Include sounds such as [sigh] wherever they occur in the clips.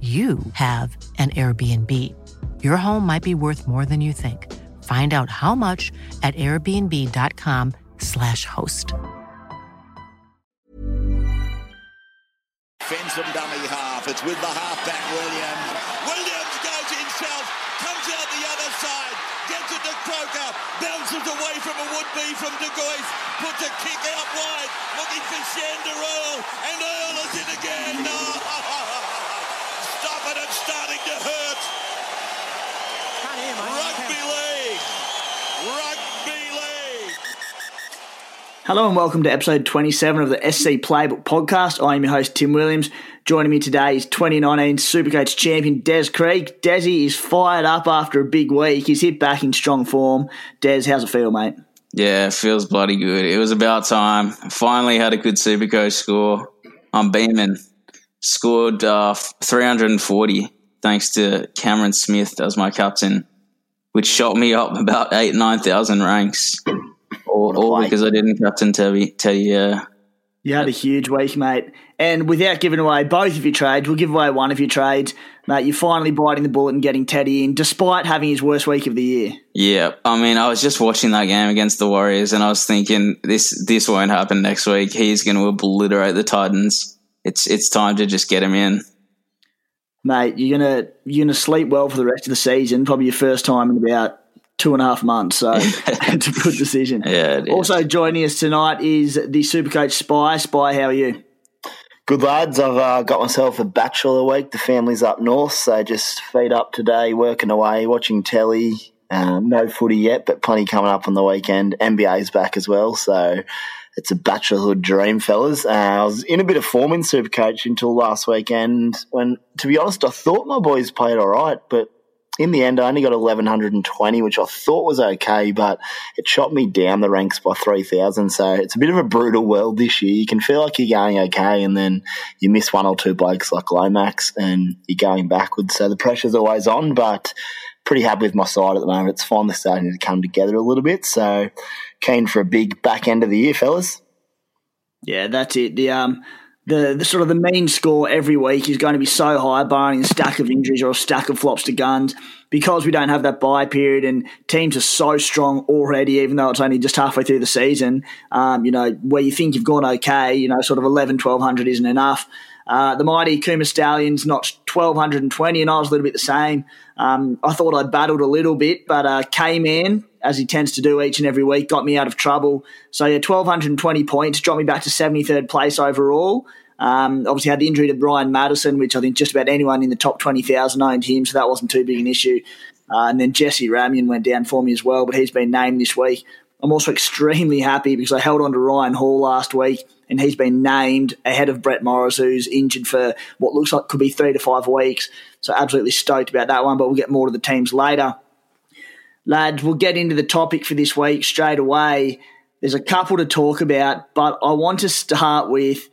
you have an Airbnb. Your home might be worth more than you think. Find out how much at airbnb.com/slash host. Fends them dummy half. It's with the halfback Williams. Williams goes himself, comes out the other side, gets it to Croker, bounces away from a would-be from De Gois, puts a kick out wide, looking for Shander Earl, and Earl is in again. No! [laughs] Ah, ah, ah, Stop it, it's starting to hurt. Rugby league. Rugby league. Hello and welcome to episode 27 of the SC Playbook podcast. I am your host, Tim Williams. Joining me today is 2019 Supercoach champion Dez Creek. Desi is fired up after a big week. He's hit back in strong form. Dez, how's it feel, mate? Yeah, it feels bloody good. It was about time. Finally had a good Supercoach score. I'm beaming. Scored uh, 340 thanks to Cameron Smith as my captain, which shot me up about eight, 9,000 ranks. All, all because I didn't captain Teddy. Teddy yeah. Uh, you had a huge week, mate. And without giving away both of your trades, we'll give away one of your trades. Mate, you're finally biting the bullet and getting Teddy in, despite having his worst week of the year. Yeah, I mean, I was just watching that game against the Warriors, and I was thinking this this won't happen next week. He's going to obliterate the Titans. It's it's time to just get him in. Mate, you're gonna you're gonna sleep well for the rest of the season. Probably your first time in about two and a half months. So [laughs] [laughs] it's a good decision. Yeah, it is. Also joining us tonight is the Supercoach Spy. Spy, how are you? Good lads, I've uh, got myself a bachelor week. The family's up north, so just feed up today, working away, watching telly. Um, no footy yet, but plenty coming up on the weekend. NBA's back as well, so it's a bachelorhood dream, fellas. Uh, I was in a bit of form in Supercoach until last weekend when, to be honest, I thought my boys played all right, but in the end, I only got 1120, which I thought was okay, but it shot me down the ranks by 3000. So it's a bit of a brutal world this year. You can feel like you're going okay, and then you miss one or two blokes like Lomax, and you're going backwards. So the pressure's always on, but pretty happy with my side at the moment. It's finally starting to come together a little bit. So keen for a big back end of the year, fellas. Yeah, that's it. The um the, the sort of the mean score every week is going to be so high, barring a stack of injuries or a stack of flops to guns, because we don't have that bye period and teams are so strong already, even though it's only just halfway through the season. Um, you know, where you think you've gone okay, you know, sort of 11, 1200 isn't enough. Uh, the mighty Kuma Stallions notched 1220, and I was a little bit the same. Um, I thought I'd battled a little bit, but uh, K-Man, as he tends to do each and every week, got me out of trouble. So, yeah, 1,220 points, dropped me back to 73rd place overall. Um, obviously, had the injury to Ryan Matterson, which I think just about anyone in the top 20,000 owned him, so that wasn't too big an issue. Uh, and then Jesse Ramien went down for me as well, but he's been named this week. I'm also [laughs] extremely happy because I held on to Ryan Hall last week, and he's been named ahead of Brett Morris, who's injured for what looks like could be three to five weeks. So absolutely stoked about that one, but we'll get more to the teams later. Lads, we'll get into the topic for this week straight away. There's a couple to talk about, but I want to start with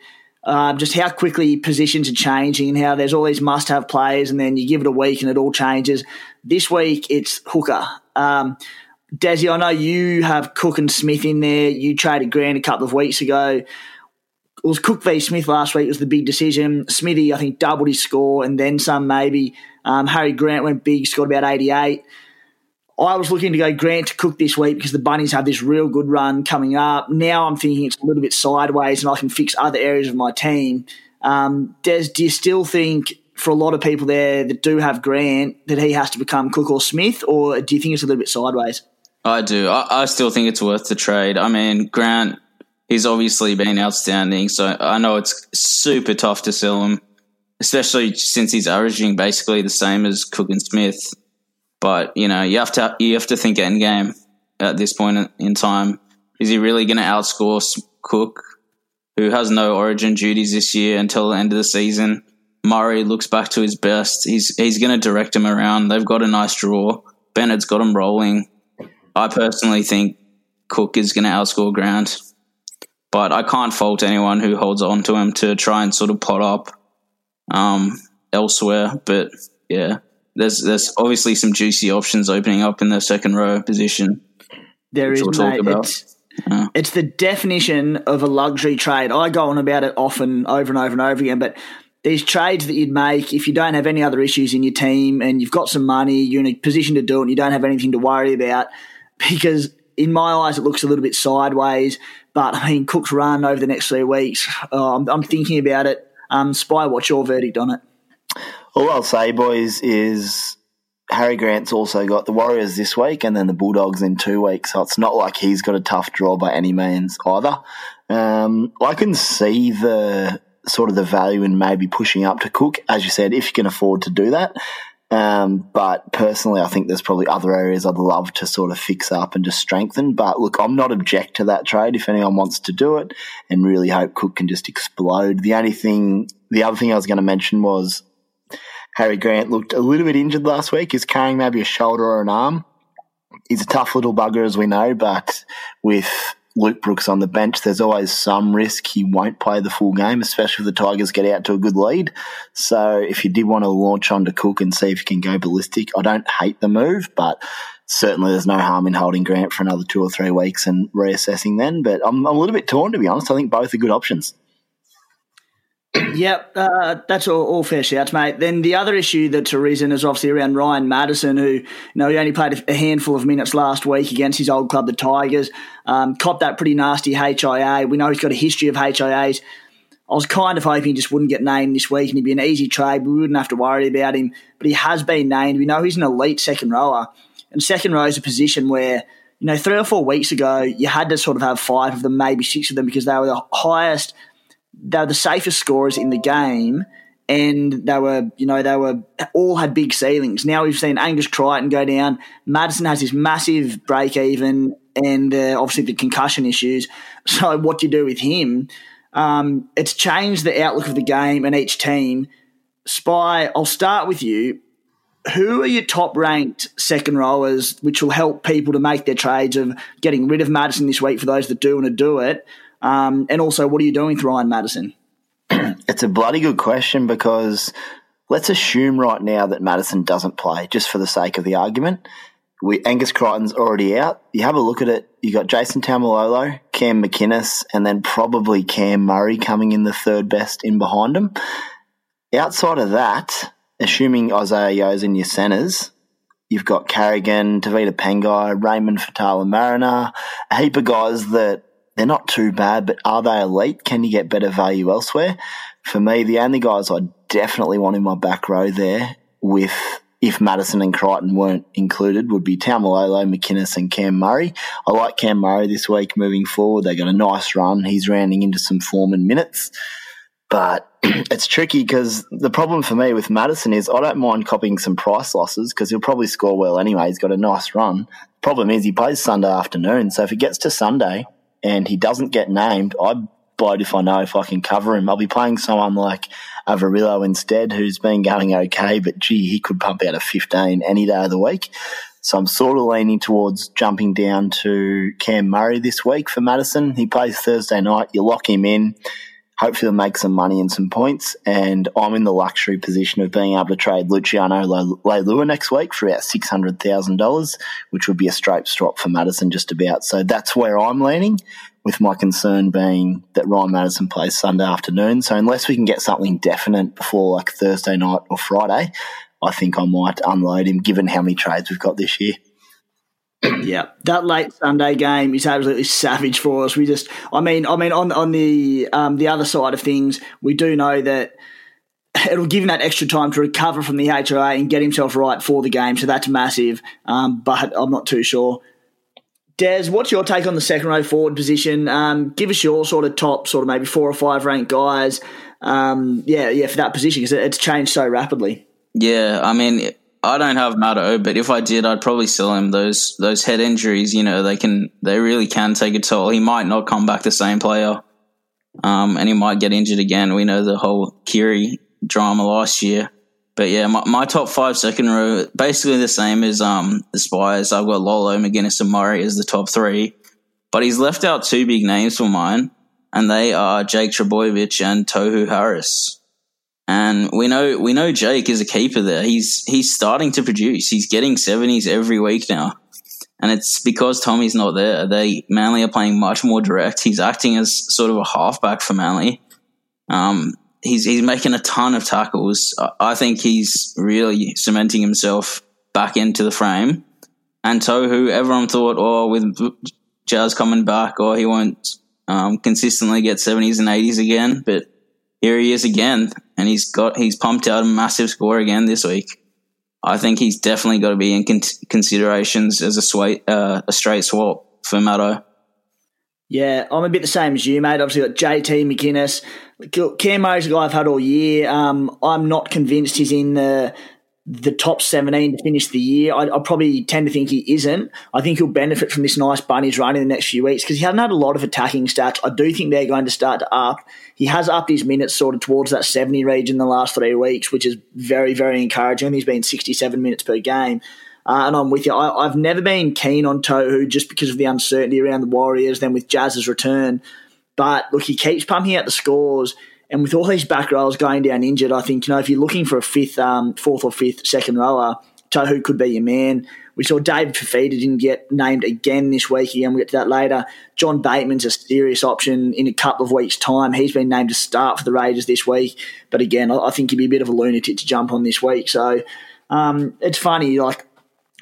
um, just how quickly positions are changing and how there's all these must have players, and then you give it a week and it all changes. This week, it's hooker. Um, Desi, I know you have Cook and Smith in there. You traded Grant a couple of weeks ago. It was Cook v Smith last week was the big decision. Smithy, I think, doubled his score and then some maybe. Um, Harry Grant went big, scored about 88. I was looking to go Grant to Cook this week because the Bunnies have this real good run coming up. Now I'm thinking it's a little bit sideways and I can fix other areas of my team. Um, Dez, do you still think for a lot of people there that do have Grant that he has to become Cook or Smith, or do you think it's a little bit sideways? I do. I, I still think it's worth the trade. I mean, Grant, he's obviously been outstanding, so I know it's super tough to sell him, especially since he's averaging basically the same as Cook and Smith. But you know, you have to you have to think end game at this point in time. Is he really going to outscore Cook, who has no Origin duties this year until the end of the season? Murray looks back to his best. He's he's going to direct him around. They've got a nice draw. Bennett's got him rolling. I personally think Cook is going to outscore Grant, but I can't fault anyone who holds on to him to try and sort of pot up um, elsewhere. But yeah, there's there's obviously some juicy options opening up in the second row position. There is, we'll mate. It's, yeah. it's the definition of a luxury trade. I go on about it often, over and over and over again, but these trades that you'd make if you don't have any other issues in your team and you've got some money, you're in a position to do it, and you don't have anything to worry about [laughs] – because in my eyes it looks a little bit sideways. But I mean, Cook's run over the next three weeks, oh, I'm, I'm, thinking about it. Um, Spy, what's your verdict on it? All I'll say, boys, is Harry Grant's also got the Warriors this week and then the Bulldogs in two weeks. So it's not like he's got a tough draw by any means either. Um, I can see the sort of the value in maybe pushing up to Cook, as you said, if you can afford to do that. Um, but personally, I think there's probably other areas I'd love to sort of fix up and just strengthen. But look, I'm not object to that trade if anyone wants to do it and really hope Cook can just explode. The only thing, the other thing I was going to mention was Harry Grant looked a little bit injured last week. He's carrying maybe a shoulder or an arm. He's a tough little bugger, as we know, but with Luke Brooks on the bench, there's always some risk he won't play the full game, especially if the Tigers get out to a good lead. So if you did want to launch onto Cook and see if you can go ballistic, I don't hate the move, but certainly there's no harm in holding Grant for another two or three weeks and reassessing then. But I'm, I'm a little bit torn, to be honest. I think both are good options. Yep, uh, that's all, all, fair shouts, mate. Then the other issue that's arisen is obviously around Ryan Matterson, who you know he only played a handful of minutes last week against his old club, the Tigers. Um, copped that pretty nasty HIA. We know he's got a history of HIAs. I was kind of hoping he just wouldn't get named this week and he'd be an easy trade. We wouldn't have to worry about him. But he has been named. We know he's an elite second rower. And second row is a position where, you know, three or four weeks ago, you had to sort of have five of them, maybe six of them, because they were the highest – they're the safest scorers in the game, and they were, you know, they were all had big ceilings. Now we've seen Angus Crichton go down. Matterson has this massive break even, and uh, obviously the concussion issues. [laughs] So what do you do with him? Um, it's changed the outlook of the game and each team. Spy, I'll start with you. Who are your top ranked second rowers, which will help people to make their trades of getting rid of Matterson this week for those that do want to do it? Um, and also, what are you doing with Ryan Matterson? [clears throat] it's a bloody good question because let's assume right now that Matterson doesn't play, just for the sake of the argument. We, Angus Crichton's already out. You have a look at it. You got Jason Taumalolo, Cam McInnes, and then probably Cam Murray coming in the third best in behind him. Outside of that, assuming Isaah Yeo's in your centres, you've got Carrigan, Tevita Pangai, Raymond Faitala Mariner, a heap of guys that they're not too bad, but are they elite? Can you get better value elsewhere? For me, the only guys I definitely want in my back row there with if Matterson and Crichton weren't included, would be Taumalolo, McInnes, and Cam Murray. I like Cam Murray this week moving forward. They got a nice run. He's rounding into some form and minutes. But [clears throat] it's tricky because the problem for me with Matterson is I don't mind copying some price losses because he'll probably score well anyway. He's got a nice run. Problem is he plays Sunday afternoon. So if it gets to Sunday and he doesn't get named, I blow if I know if I can cover him. I'll be playing someone like Averillo instead, who's been going okay, but gee, he could pump out a 15 any day of the week. So I'm sort of leaning towards jumping down to Cam Murray this week for Matterson. He plays Thursday night. You lock him in. Hopefully, he'll make some money and some points. And I'm in the luxury position of being able to trade Luciano Leilua next week for about $600,000, which would be a straight swap for Matterson just about. So that's where I'm leaning, with my concern being that Ryan Matterson plays Sunday afternoon. So unless we can get something definite before like Thursday night or Friday, I think I might unload him given how many trades we've got this year yeah, that late Sunday game is absolutely savage for us. We just, I mean, I mean, on on the um, the other side of things, we do know that it'll give him that extra time to recover from the HIA and get himself right for the game. So that's massive. Um, but I'm not too sure. Dez, what's your take on the second row forward position? Um, give us your sort of top, sort of maybe four or five ranked guys. Um, yeah, yeah, for that position because it's changed so rapidly. Yeah, I mean, I don't have Matto, but if I did, I'd probably sell him. Those those head injuries, you know, they can they really can take a toll. He might not come back the same player, um, and he might get injured again. We know the whole Keary drama last year. But yeah, my, my top five second row basically the same as um the Spires. I've got Lolo, McInnes, and Murray as the top three, but he's left out two big names for mine, and they are Jake Trbojevic and Tohu Harris. And we know we know Jake is a keeper there. He's he's starting to produce. He's getting seventies every week now. And it's because Tommy's not there. They Manly are playing much more direct. He's acting as sort of a halfback for Manly. Um, he's he's making a ton of tackles. I think he's really cementing himself back into the frame. And Tohu, everyone thought, oh, with Jazz coming back, or oh, he won't um, consistently get seventies and eighties again. But here he is again, and he's got he's pumped out a massive score again this week. I think he's definitely got to be in con- considerations as a, sweet, uh, a straight swap for Matto. Yeah, I'm a bit the same as you, mate. Obviously, got JT McInnes. Cam Murray's a guy I've had all year. Um, I'm not convinced he's in the the top 17 to finish the year. I, I, probably tend to think he isn't. I think he'll benefit from this nice bunnies run in the next few weeks because he hasn't had a lot of attacking stats. I do think they're going to start to up. He has upped his minutes sort of towards that 70 region the last three weeks, which is very, very encouraging. He's been 67 minutes per game. Uh, and I'm with you. I, have never been keen on Tohu just because of the uncertainty around the Warriors, then with Jazz's return. But look, he keeps pumping out the scores. And with all these back rows going down injured, I think, you know, if you're looking for a fifth, um, fourth or fifth second rower, Tohu could be your man. We saw David Fifita didn't get named again this week. Again, we'll get to that later. John Bateman's a serious option in a couple of weeks' time. He's been named to start for the Raiders this week. But again, I think he'd be a bit of a lunatic to jump on this week. So um, it's funny, like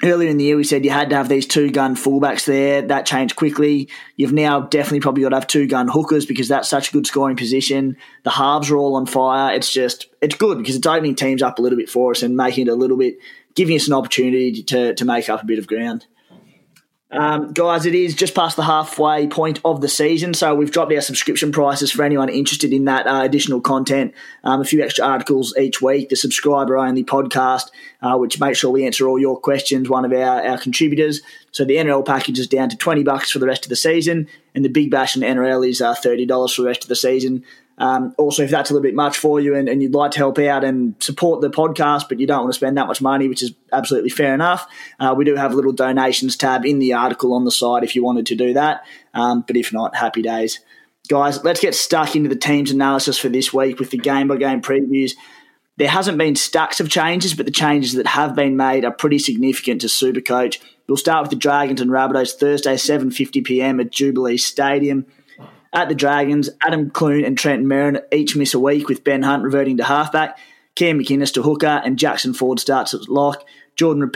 earlier in the year we said you had to have these two gun fullbacks there. That changed quickly. You've now definitely probably got to have two gun hookers because that's such a good scoring position. The halves are all on fire. It's just it's good because it's opening teams up a little bit for us and making it a little bit giving us an opportunity to to make up a bit of ground. Um, guys, it is just past the halfway point of the season, so we've dropped our subscription prices for anyone interested in that uh, additional content. Um, a few extra articles each week, the subscriber only podcast, uh, which makes sure we answer all your questions, one of our, our contributors. So the NRL package is down to 20 bucks for the rest of the season, and the Big Bash and NRL is uh, $30 for the rest of the season. Um, also, if that's a little bit much for you and, and, you'd like to help out and support the podcast, but you don't want to spend that much money, which is absolutely fair enough, uh, we do have a little donations tab in the article on the side if you wanted to do that. Um, but if not, happy days. Guys, let's get stuck into the team's analysis for this week with the game by game previews. There hasn't been stacks of changes, but the changes that have been made are pretty significant to Supercoach. We'll start with the Dragons and Rabbitohs Thursday, 7.50pm at Jubilee Stadium. At the Dragons, Adam Clune and Trent Merrin each miss a week, with Ben Hunt reverting to halfback, Cam McInnes to hooker, and Jackson Ford starts at lock. Jordan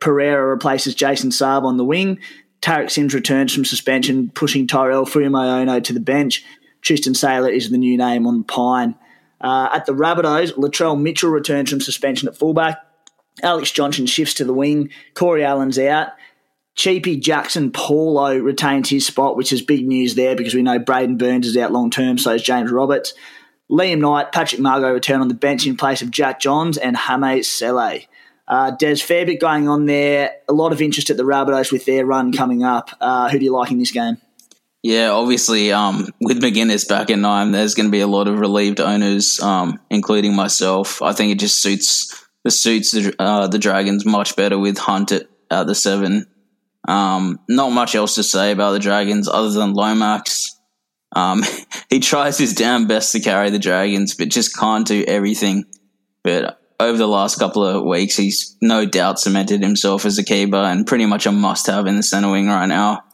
Pereira replaces Jason Saab on the wing. Tariq Sims returns from suspension, pushing Tyrell Fuimaono to the bench. Tristan Sailor is the new name on the pine. Uh, at the Rabbitohs, Latrell Mitchell returns from suspension at fullback. Alex Johnson shifts to the wing. Corey Allen's out. Cheapy Jaxson Paulo retains his spot, which is big news there because we know Braidon Burns is out long term, so is James Roberts. Liam Knight, Patrick Mago return on the bench in place of Jack Johns and Hame Sele. Uh, fair bit going on there. A lot of interest at the Rabbitohs with their run coming up. Uh, who do you like in this game? Yeah, obviously, um, with McInnes back in nine, there's going to be a lot of relieved owners, um, including myself. I think it just suits the suits the, uh, the Dragons much better with Hunt at the seven um, not much else to say about the Dragons other than Lomax. Um, [laughs] he tries his damn best to carry the Dragons, but just can't do everything. But over the last couple of weeks, he's no doubt cemented himself as a keeper and pretty much a must have in the centre wing right now.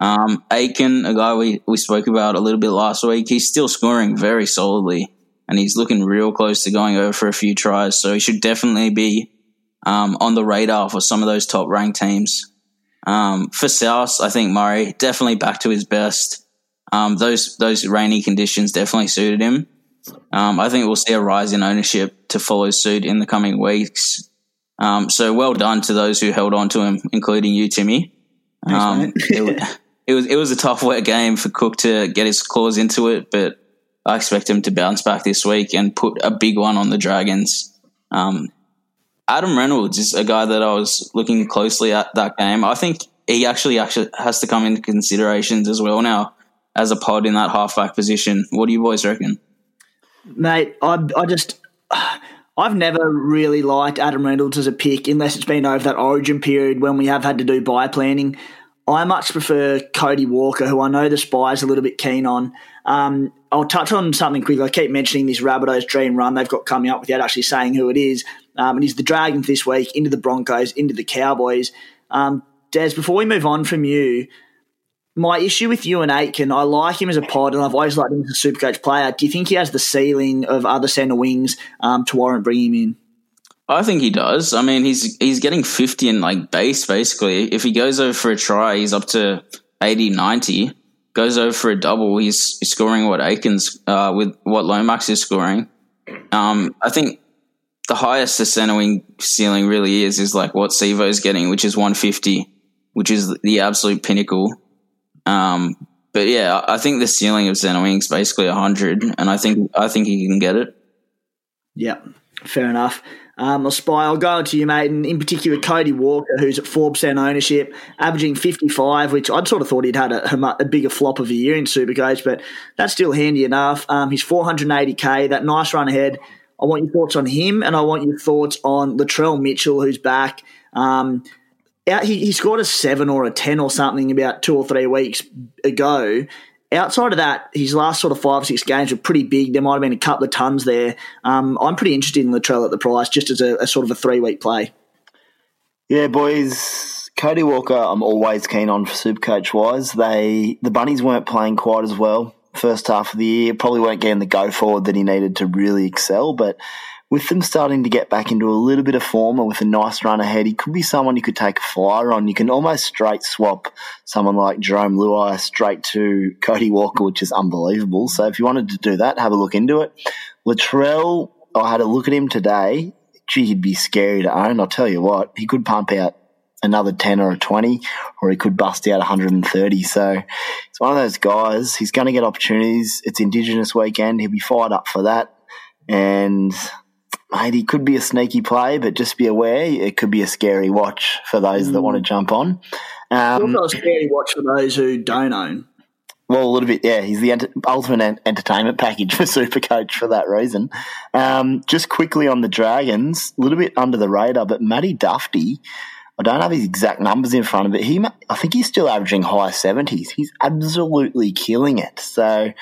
Um, Aitken, a guy we, we spoke about a little bit last week, he's still scoring very solidly and he's looking real close to going over for a few tries. So he should definitely be um, on the radar for some of those top ranked teams. Um, for South, I think Murray definitely back to his best. Um, those those rainy conditions definitely suited him. um, I think we'll see a rise in ownership to follow suit in the coming weeks. Um, so well done to those who held on to him, including you, Timmy. Thanks, Um, it, [laughs] it was it was a tough wet game for Cook to get his claws into it, but I expect him to bounce back this week and put a big one on the Dragons. Um, Adam Reynolds is a guy that I was looking closely at that game. I think he actually actually has to come into considerations as well now as a pod in that halfback position. What do you boys reckon? Mate, I, I just. [sighs] I've never really liked Adam Reynolds as a pick unless it's been over that origin period when we have had to do bye planning. I much prefer Cody Walker, who I know the are a little bit keen on. Um, I'll touch on something quickly. I keep mentioning this Rabbitohs dream run they've got coming up without actually saying who it is. Um, and he's the Dragons this week, into the Broncos, into the Cowboys. Um, Dez, before we move on from you, my issue with you and Aitken, I like him as a pod, and I've always liked him as a super coach player. Do you think he has the ceiling of other centre wings um, to warrant bringing him in? I think he does. I mean, he's he's getting 50 in like base basically. If he goes over for a try, he's up to 80, 90. Goes over for a double, he's, scoring what Aitken's uh, with what Lomax is scoring. Um, I think the highest the centre wing ceiling really is is like what Sivo is getting, which is 150, which is the absolute pinnacle. Um, but yeah, I think the ceiling of centre wing is basically 100, and I think I think he can get it. Yeah, fair enough. Um, I'll spy. I'll go to you, mate, and in particular Cody Walker, who's at four percent ownership, averaging fifty-five, which I'd sort of thought he'd had a, a bigger flop of a year in Supercoach, but that's still handy enough. Um, he's four hundred eighty k. That nice run ahead. I want your thoughts on him, and I want your thoughts on Latrell Mitchell, who's back. Um, out, he, he scored a seven or a ten or something about two or three weeks ago. Outside of that, his last sort of five or six games were pretty big. There might have been a couple of tons there. Um, I'm pretty interested in Latrell at the price, just as a, a sort of a three week play. Yeah, boys. Cody Walker, I'm always keen on for Supercoach wise. They the bunnies weren't playing quite as well first half of the year. Probably weren't getting the go forward that he needed to really excel, but with them starting to get back into a little bit of form and with a nice run ahead, he could be someone you could take a flyer on. You can almost straight swap someone like Jarome Luai straight to Cody Walker, which is unbelievable. So if you wanted to do that, have a look into it. Latrell, I had a look at him today. Gee, he'd be scary to own. I'll tell you what, he could pump out another 10 or a 20, or he could bust out 130. So it's one of those guys. He's going to get opportunities. It's Indigenous weekend. He'll be fired up for that. And mate, he could be a sneaky play, but just be aware it could be a scary watch for those mm. that want to jump on. Um, also a scary watch for those who don't own. Well, a little bit, yeah. He's the ent- ultimate en- entertainment package for [laughs] Supercoach for that reason. Um, just quickly on the Dragons, a little bit under the radar, but Matty Dufty, I don't have his exact numbers in front of it. He, I think he's still averaging high seventies. He's absolutely killing it. So,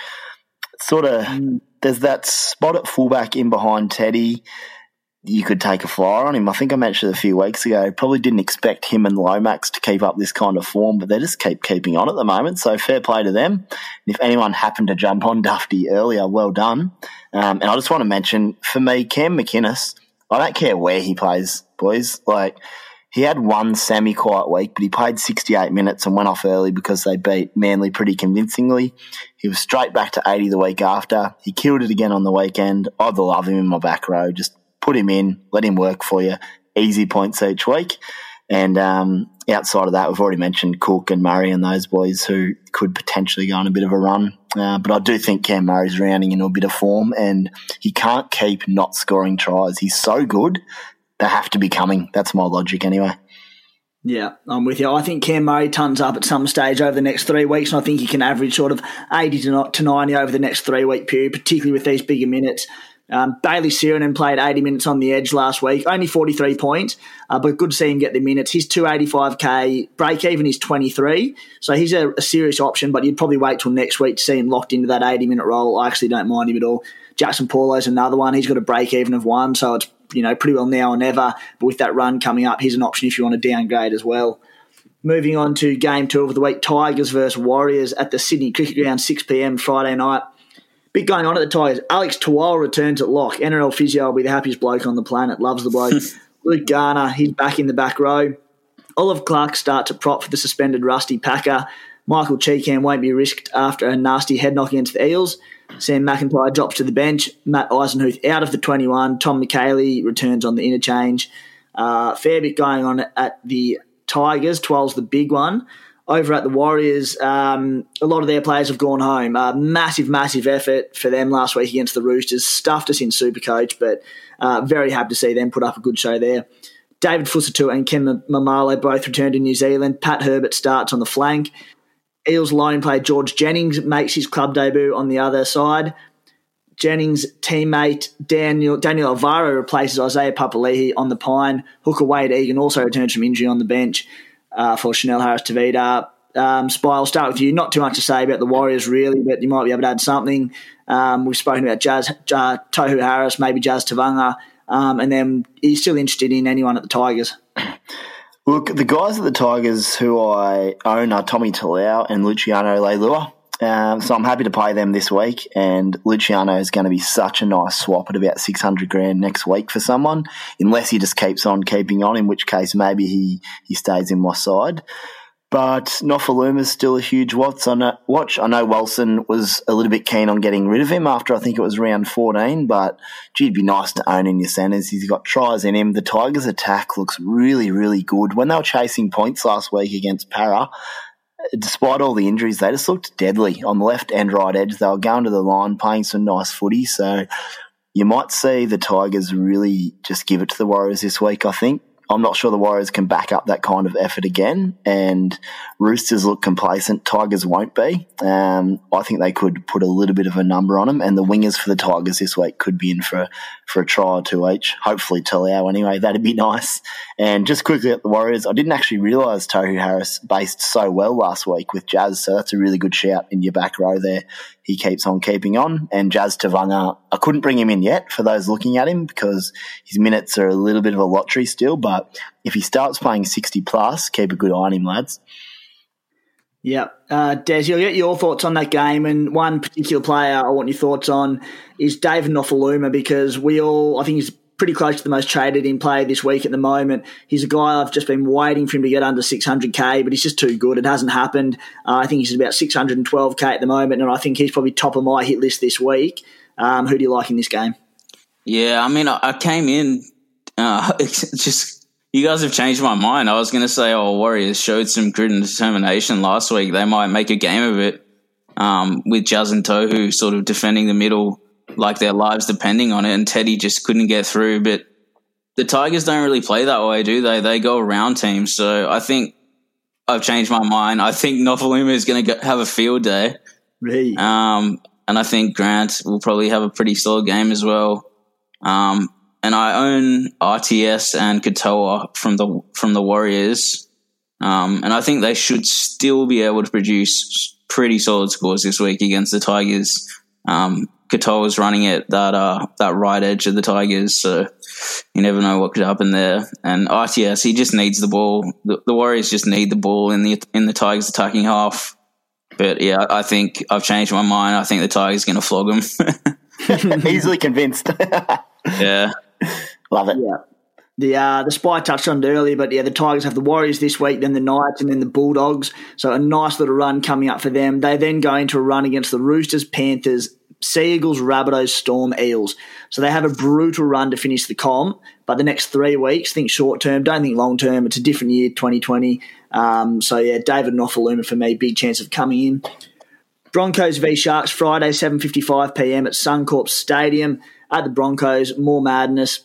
sort of. Mm there's that spot at fullback in behind Teddy. You could take a flyer on him. I think I mentioned a few weeks ago. Probably didn't expect him and Lomax to keep up this kind of form, but they just keep keeping on at the moment. So fair play to them. And if anyone happened to jump on [laughs] Dufty earlier, well done. Um, and I just want to mention, for me, Cam McInnes, I don't care where he plays, boys. Like, he had one semi quiet week, but he played 68 minutes and went off early because they beat Manly pretty convincingly. He was straight back to 80 the week after. He killed it again on the weekend. I'd love him in my back row. Just put him in, let him work for you. Easy points each week. And um, outside of that, we've already mentioned Cook and Murray and those boys who could potentially go on a bit of a run. Uh, but I do think Cam Murray's rounding into a bit of form and he can't keep not scoring tries. He's so good they have to be coming. That's my logic anyway. Yeah, I'm with you. I think Cam Murray tons up at some stage over the next three weeks, and I think he can average sort of 80 to 90 over the next three week period, particularly with these bigger minutes. Um, Bayley Sironen played 80 minutes on the edge last week, only 43 points, uh, but good to see him get the minutes. His 285k, break even is 23, so he's a, a, serious option, but you'd probably wait till next week to see him locked into that 80 minute role. I actually don't mind him at all. Jaxson Paulo's another one. He's got a break even of one, so it's you know pretty well now or never. But with that run coming up, here's an option if you want to downgrade as well. Moving on to game two of the week, Tigers versus Warriors at the Sydney Cricket Ground, 6 p.m. Friday night. Bit going on at the Tigers. Alex Twal returns at lock. NRL physio will be the happiest bloke on the planet. Loves the bloke. [laughs] Luke Garner, he's back in the back row. Olive Clark starts at prop for the suspended Rusty Packer. Michael Chee-Kam won't be risked after a nasty head knock against the Eels. Sam McIntyre drops to the bench. Matt Eisenhuth out of the 21. Tom McHaley returns on the interchange. Uh, fair bit going on at the Tigers. 12's the big one. Over at the Warriors, um, a lot of their players have gone home. Uh, massive, massive effort for them last week against the Roosters. Stuffed us in Supercoach, but uh, very happy to see them put up a good show there. David Fusitu'a and Ken Maumalo both returned to New Zealand. Pat Herbert starts on the flank. Eels loan player George Jennings makes his club debut on the other side. Jennings' teammate Daniel Daniel Alvaro replaces Isaiah Papali'i on the pine. Hooker Wade Egan also returns from injury on the bench uh, for Chanel Harris Tavita. Um, Spy, I'll start with you. Not too much to say about the Warriors, really, but you might be able to add something. Um, we've spoken about Jazz, Tohu Harris, maybe Jazz Tevaga, um, and then he's still interested in anyone at the Tigers. [clears throat] Look, the guys at the Tigers who I own are Tommy Talau and Luciano Leilua. Um, so I'm happy to pay them this week, and Luciano is going to be such a nice swap at about 600 grand next week for someone, unless he just keeps on keeping on, in which case maybe he, he stays in my side. But Nofoaluma is still a huge watch. I know, watch. I know Wilson was a little bit keen on getting rid of him after I think it was round 14, but gee, it'd be nice to own in your centres. He's got tries in him. The Tigers' attack looks really, really good. When they were chasing points last week against Para, despite all the injuries, they just looked deadly on the left and right edge. They were going to the line, playing some nice footy. So you might see the Tigers really just give it to the Warriors this week, I think. I'm not sure the Warriors can back up that kind of effort again. And Roosters look complacent. Tigers won't be. Um, I think they could put a little bit of a number on them. And the wingers for the Tigers this week could be in for, for a try or two each. Hopefully Talau anyway. That'd be nice. And just quickly at the Warriors, I didn't actually realise Tohu Harris based so well last week with Jazz. So that's a really good shout in your back row there he keeps on keeping on. And Jazz Tevaga, I couldn't bring him in yet for those looking at him because his minutes are a little bit of a lottery still. But if he starts playing 60 plus, keep a good eye on him, lads. Yeah. Uh, Dez, you'll get your thoughts on that game. And one particular player I want your thoughts on is David Nofoaluma because we all, I think he's pretty close to the most traded in play this week at the moment. He's a guy I've just been waiting for him to get under 600k, but he's just too good. It hasn't happened. Uh, I think he's about 612k at the moment, and I think he's probably top of my hit list this week. Um, who do you like in this game? Yeah, I mean, I, I came in uh, [laughs] just. You guys have changed my mind. I was going to say, oh, Warriors showed some grit and determination last week. They might make a game of it um, with Jazz and Tohu sort of defending the middle like their lives depending on it, and Teddy just couldn't get through. But the Tigers don't really play that way, do they? They go around teams. So I think I've changed my mind. I think Nofoaluma is going to have a field day. Really? Um, and I think Grant will probably have a pretty solid game as well. Um, and I own RTS and Katoa from the from the Warriors, um, and I think they should still be able to produce pretty solid scores this week against the Tigers. Um, Katoa's running at that uh, that right edge of the Tigers, so you never know what could happen there. And RTS, he just needs the ball. The, the Warriors just need the ball in the in the Tigers attacking half. But yeah, I think I've changed my mind. I think the Tigers going to flog them. [laughs] [laughs] Easily convinced. [laughs] yeah, love it. Yeah. The uh, the spy touched on it earlier, but yeah, the Tigers have the Warriors this week, then the Knights, and then the Bulldogs. So a nice little run coming up for them. They then go into a run against the Roosters, Panthers, Sea Eagles, Rabbitohs, Storm, Eels. So they have a brutal run to finish the com. But the next three weeks, think short term, don't think long term. It's a different year, 2020. Um, so yeah, David Nofoaluma for me, big chance of coming in. Broncos v Sharks Friday, 7:55 p.m. at Suncorp Stadium at the Broncos. More madness.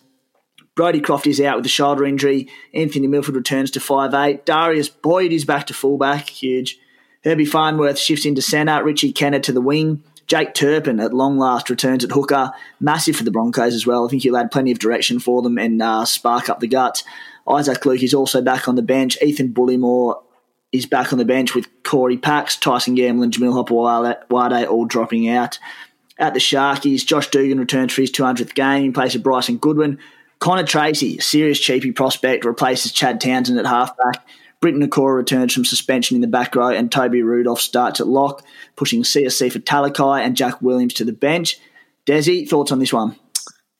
Brodie Croft is out with a shoulder injury. Anthony Milford returns to five eight. Darius Boyd is back to fullback, huge. Herbie Farnworth shifts into centre. Richie Kennar to the wing. Jake Turpin at long last returns at hooker. Massive for the Broncos as well. I think he'll add plenty of direction for them and uh, spark up the guts. Isaac Luke is also back on the bench. Ethan Bullemor is back on the bench with Corey Pax, Tyson Gamble, and Jamil Hopoate all dropping out. At the Sharkies, Josh Dugan returns for his 200th game in place of Bryson Goodwin. Connor Tracey, serious cheapy prospect, replaces Chad Townsend at halfback. Briton Nikora returns from suspension in the back row, and Toby Rudolph starts at lock, pushing Siosifa Talakai and Jack Williams to the bench. Desi, thoughts on this one?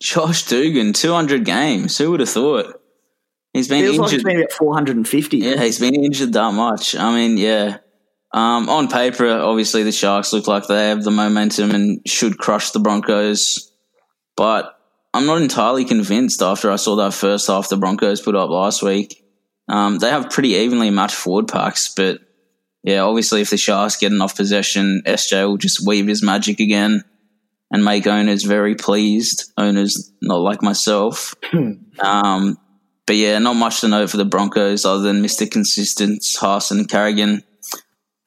Josh Dugan, 200 games. Who would have thought? He's been Feels injured. like it's been about 450. Yeah, he's been injured that much. I mean, yeah. Um, on paper, obviously the Sharks look like they have the momentum and should crush the Broncos, but I'm not entirely convinced after I saw that first half the Broncos put up last week. Um, they have pretty evenly matched forward packs, but yeah, obviously if the Sharks get enough possession, SJ will just weave his magic again and make owners very pleased. Owners not like myself. [clears throat] um, but yeah, not much to note for the Broncos other than Mr. Consistent, Haas and Carrigan,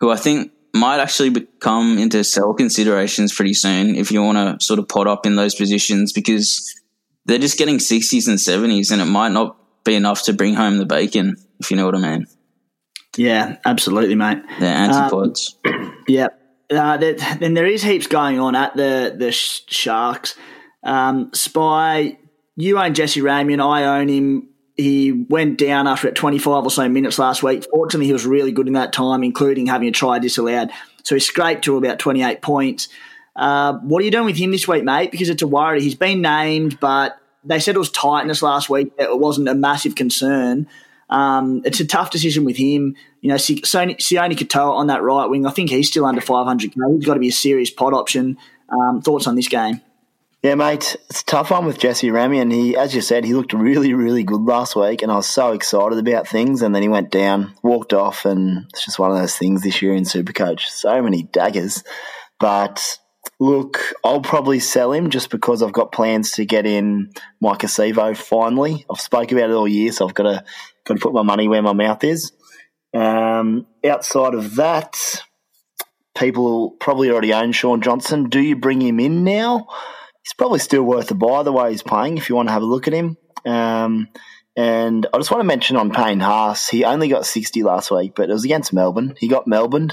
who I think might actually become into sell considerations pretty soon if you want to sort of pot up in those positions because they're just getting 60s and 70s and it might not be enough to bring home the bacon, if you know what I mean. Yeah, absolutely, mate. They're antipods. Um, yeah. Uh, then there is heaps going on at the the Sharks. Um, Spy, you own Jesse Ramien. I own him. He went down after at 25 or so minutes last week. Fortunately, he was really good in that time, including having a try disallowed. So he scraped to about 28 points. Uh, what are you doing with him this week, mate? Because it's a worry. He's been named, but they said it was tightness last week. It wasn't a massive concern. Um, it's a tough decision with him. You know, Sione Katoa on that right wing, I think he's still under 500k. He's got to be a serious pot option. Um, thoughts on this game? Yeah, mate, it's a tough one with Jesse Ramien. He, as you said, he looked really, really good last week, and I was so excited about things. And then he went down, walked off, and it's just one of those things this year in Supercoach. So many daggers, but Look, I'll probably sell him just because I've got plans to get in Maika Sivo finally. I've spoke about it all year, so I've got to got to put my money where my mouth is. Um, outside of that, people probably already own Shaun Johnson. Do you bring him in now? He's probably still worth a buy the way he's playing if you want to have a look at him. Um, and I just want to mention on Payne Haas, he only got 60 last week, but it was against Melbourne. He got Melbourne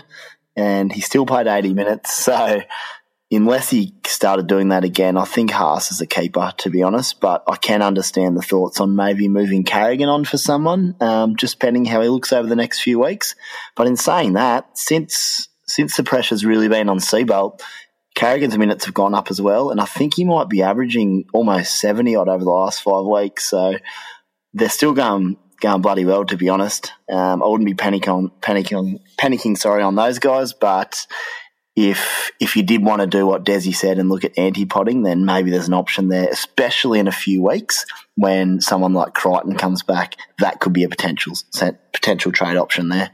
and he still played 80 minutes. [laughs] So unless he started doing that again, I think Haas is a keeper, to be honest. But I can understand the thoughts on maybe moving Carrigan on for someone, um, just pending how he looks over the next few weeks. But in saying that, since since the pressure's really been on Seibold, Carrigan's minutes have gone up as well, and I think he might be averaging almost seventy odd over the last five weeks. So they're still going going bloody well, to be honest. Um, I wouldn't be panicking, panicking, panicking, sorry, on those guys, but if if you did want to do what Desi said and look at anti-potting, then maybe there's an option there, especially in a few weeks when someone like Crichton comes back. That could be a potential potential trade option there.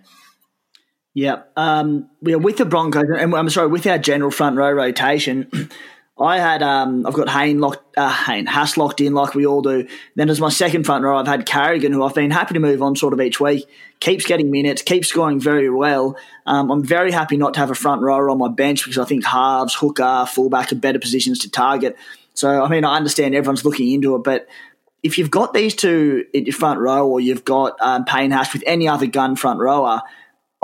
Yeah, um, yeah. With the Broncos, and I'm sorry, with our general front row rotation, [clears throat] I had um, I've got Hayne locked, uh, Hayne Haas locked in like we all do. Then as my second front row, I've had Carrigan, who I've been happy to move on sort of each week. Keeps getting minutes, keeps scoring very well. Um, I'm very happy not to have a front rower on my bench because I think halves, hooker, fullback are better positions to target. So I mean, I understand everyone's looking into it, but if you've got these two in your front row, or you've got um, Payne with any other gun front rower,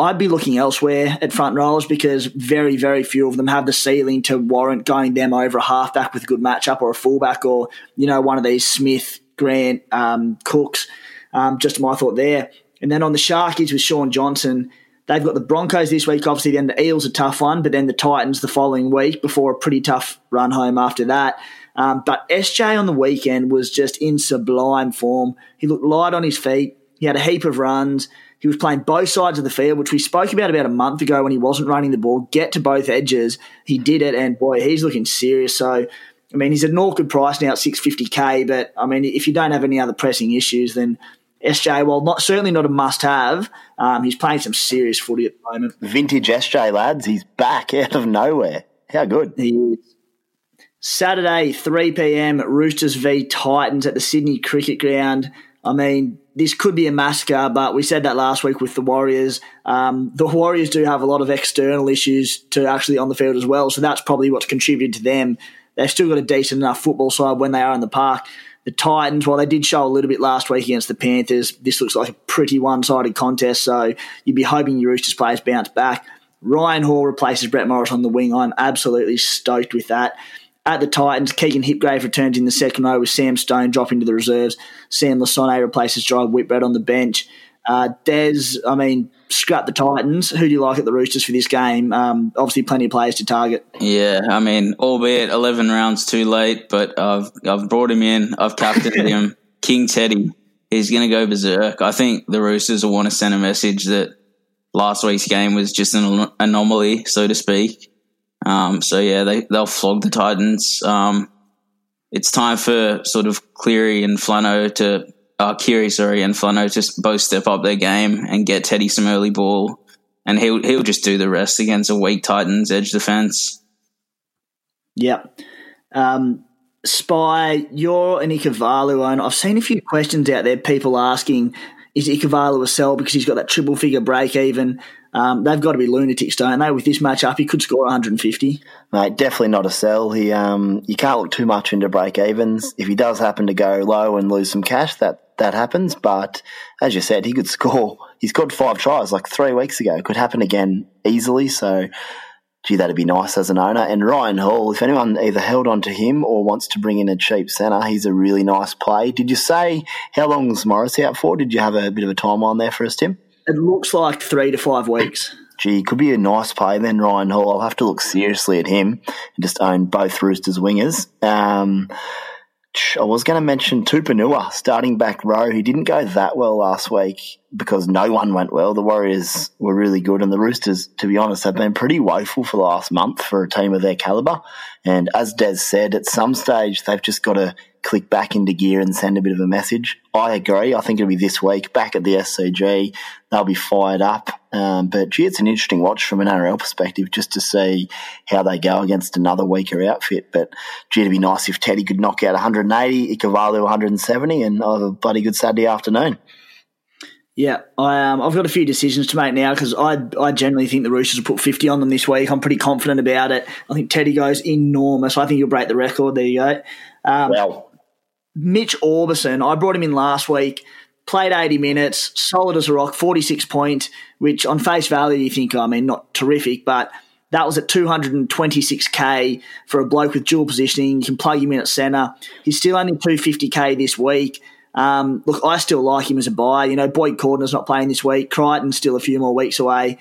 I'd be looking elsewhere at front rows because very, very few of them have the ceiling to warrant going them over a halfback with a good matchup or a fullback or, you know, one of these Smith, Grant, um, Cooks. Um, just my thought there. And then on the Sharkies with Shaun Johnson, they've got the Broncos this week. Obviously, then the Eels a tough one, but then the Titans the following week before a pretty tough run home after that. Um, but SJ on the weekend was just in sublime form. He looked light on his feet. He had a heap of runs. He was playing both sides of the field, which we spoke about about a month ago when he wasn't running the ball. Get to both edges. He did it, and boy, he's looking serious. So, I mean, he's at an awkward price now at 650k, but I mean, if you don't have any other pressing issues, then SJ, well, not certainly not a must-have. Um, he's playing some serious footy at the moment. Vintage SJ, lads. He's back [laughs] out of nowhere. How good. He is. Saturday, 3 p.m. Roosters v Titans at the Sydney Cricket Ground. I mean, this could be a massacre, but we said that last week with the Warriors. Um, the Warriors do have a lot of external issues to actually on the field as well, so that's probably what's contributed to them. They've still got a decent enough football side when they are in the park. The Titans, while they did show a little bit last week against the Panthers, this looks like a pretty one-sided contest. So you'd be hoping your Roosters players bounce back. Ryan Hall replaces Brett Morris on the wing. I'm absolutely stoked with that. At the Titans, Keegan Hipgrave returns in the second row with Sam Stone dropping to the reserves. Sam Lisone replaces Jai Whitbread on the bench. Uh, Dez, I mean, scrap the Titans. Who do you like at the Roosters for this game? Um, obviously, plenty of players to target. Yeah, I mean, albeit 11 rounds too late, but I've, I've brought him in. I've captained him. [laughs] King Teddy, he's going to go berserk. I think the Roosters will want to send a message that last week's game was just an anomaly, so to speak. Um, so yeah, they they'll flog the Titans. Um, it's time for sort of Cleary and Flano to uh, Keary, sorry, and Flano to both step up their game and get Teddy some early ball, and he'll he'll just do the rest against a weak Titans edge defense. Yep. Um, Spy, you're an Ikuvalu owner. I've seen a few questions out there, people asking, is Ikuvalu a sell because he's got that triple figure break even? Um, they've got to be lunatics, don't they? With this match up, he could score 150. Mate, definitely not a sell. He, um, you can't look too much into break evens. If he does happen to go low and lose some cash, that that happens. But as you said, he could [laughs] score. He scored five tries like three weeks ago. It could happen again easily. So gee, that'd be nice as an owner. And Ryan Hall, if anyone either held on to him or wants to bring in a cheap centre, he's a really nice play. Did you say how long's Morris out for? Did you have a bit of a timeline there for us, Tim? It looks like three to five weeks. Gee, could be a nice play then, Ryan Hall. I'll have to look seriously at him and just own both Roosters wingers. Um, I was going to mention Tupouniua, starting back row. He didn't go that well last week because no one went well. The Warriors were really good, and the Roosters, to be honest, have been pretty woeful for the last month for a team of their caliber. And as Des said, at some stage they've just got to click back into gear and send a bit of a message. I agree. I think it'll be this week back at the SCG. They'll be fired up. Um, but gee, it's an interesting watch from an NRL perspective just to see how they go against another weaker outfit. But gee, it'd be nice if Teddy could knock out 180, Ikuvalu 170, and i've a bloody good Saturday afternoon. Yeah, I, um, I've got a few decisions to make now because I, I generally think the Roosters will put 50 on them this week. I'm pretty confident about it. I think Teddy goes enormous. I think he'll break the record. There you go. Um, well, Mitch Aubusson, I brought him in last week, played 80 minutes, solid as a rock, 46 point, which on face value you think, I mean, not terrific, but that was at 226k for a bloke with dual positioning. You can plug him in at centre. He's still only 250k this week. Um, look, I still like him as a buy. You know, Boyd Cordner's not playing this week. Crichton's still a few more weeks away.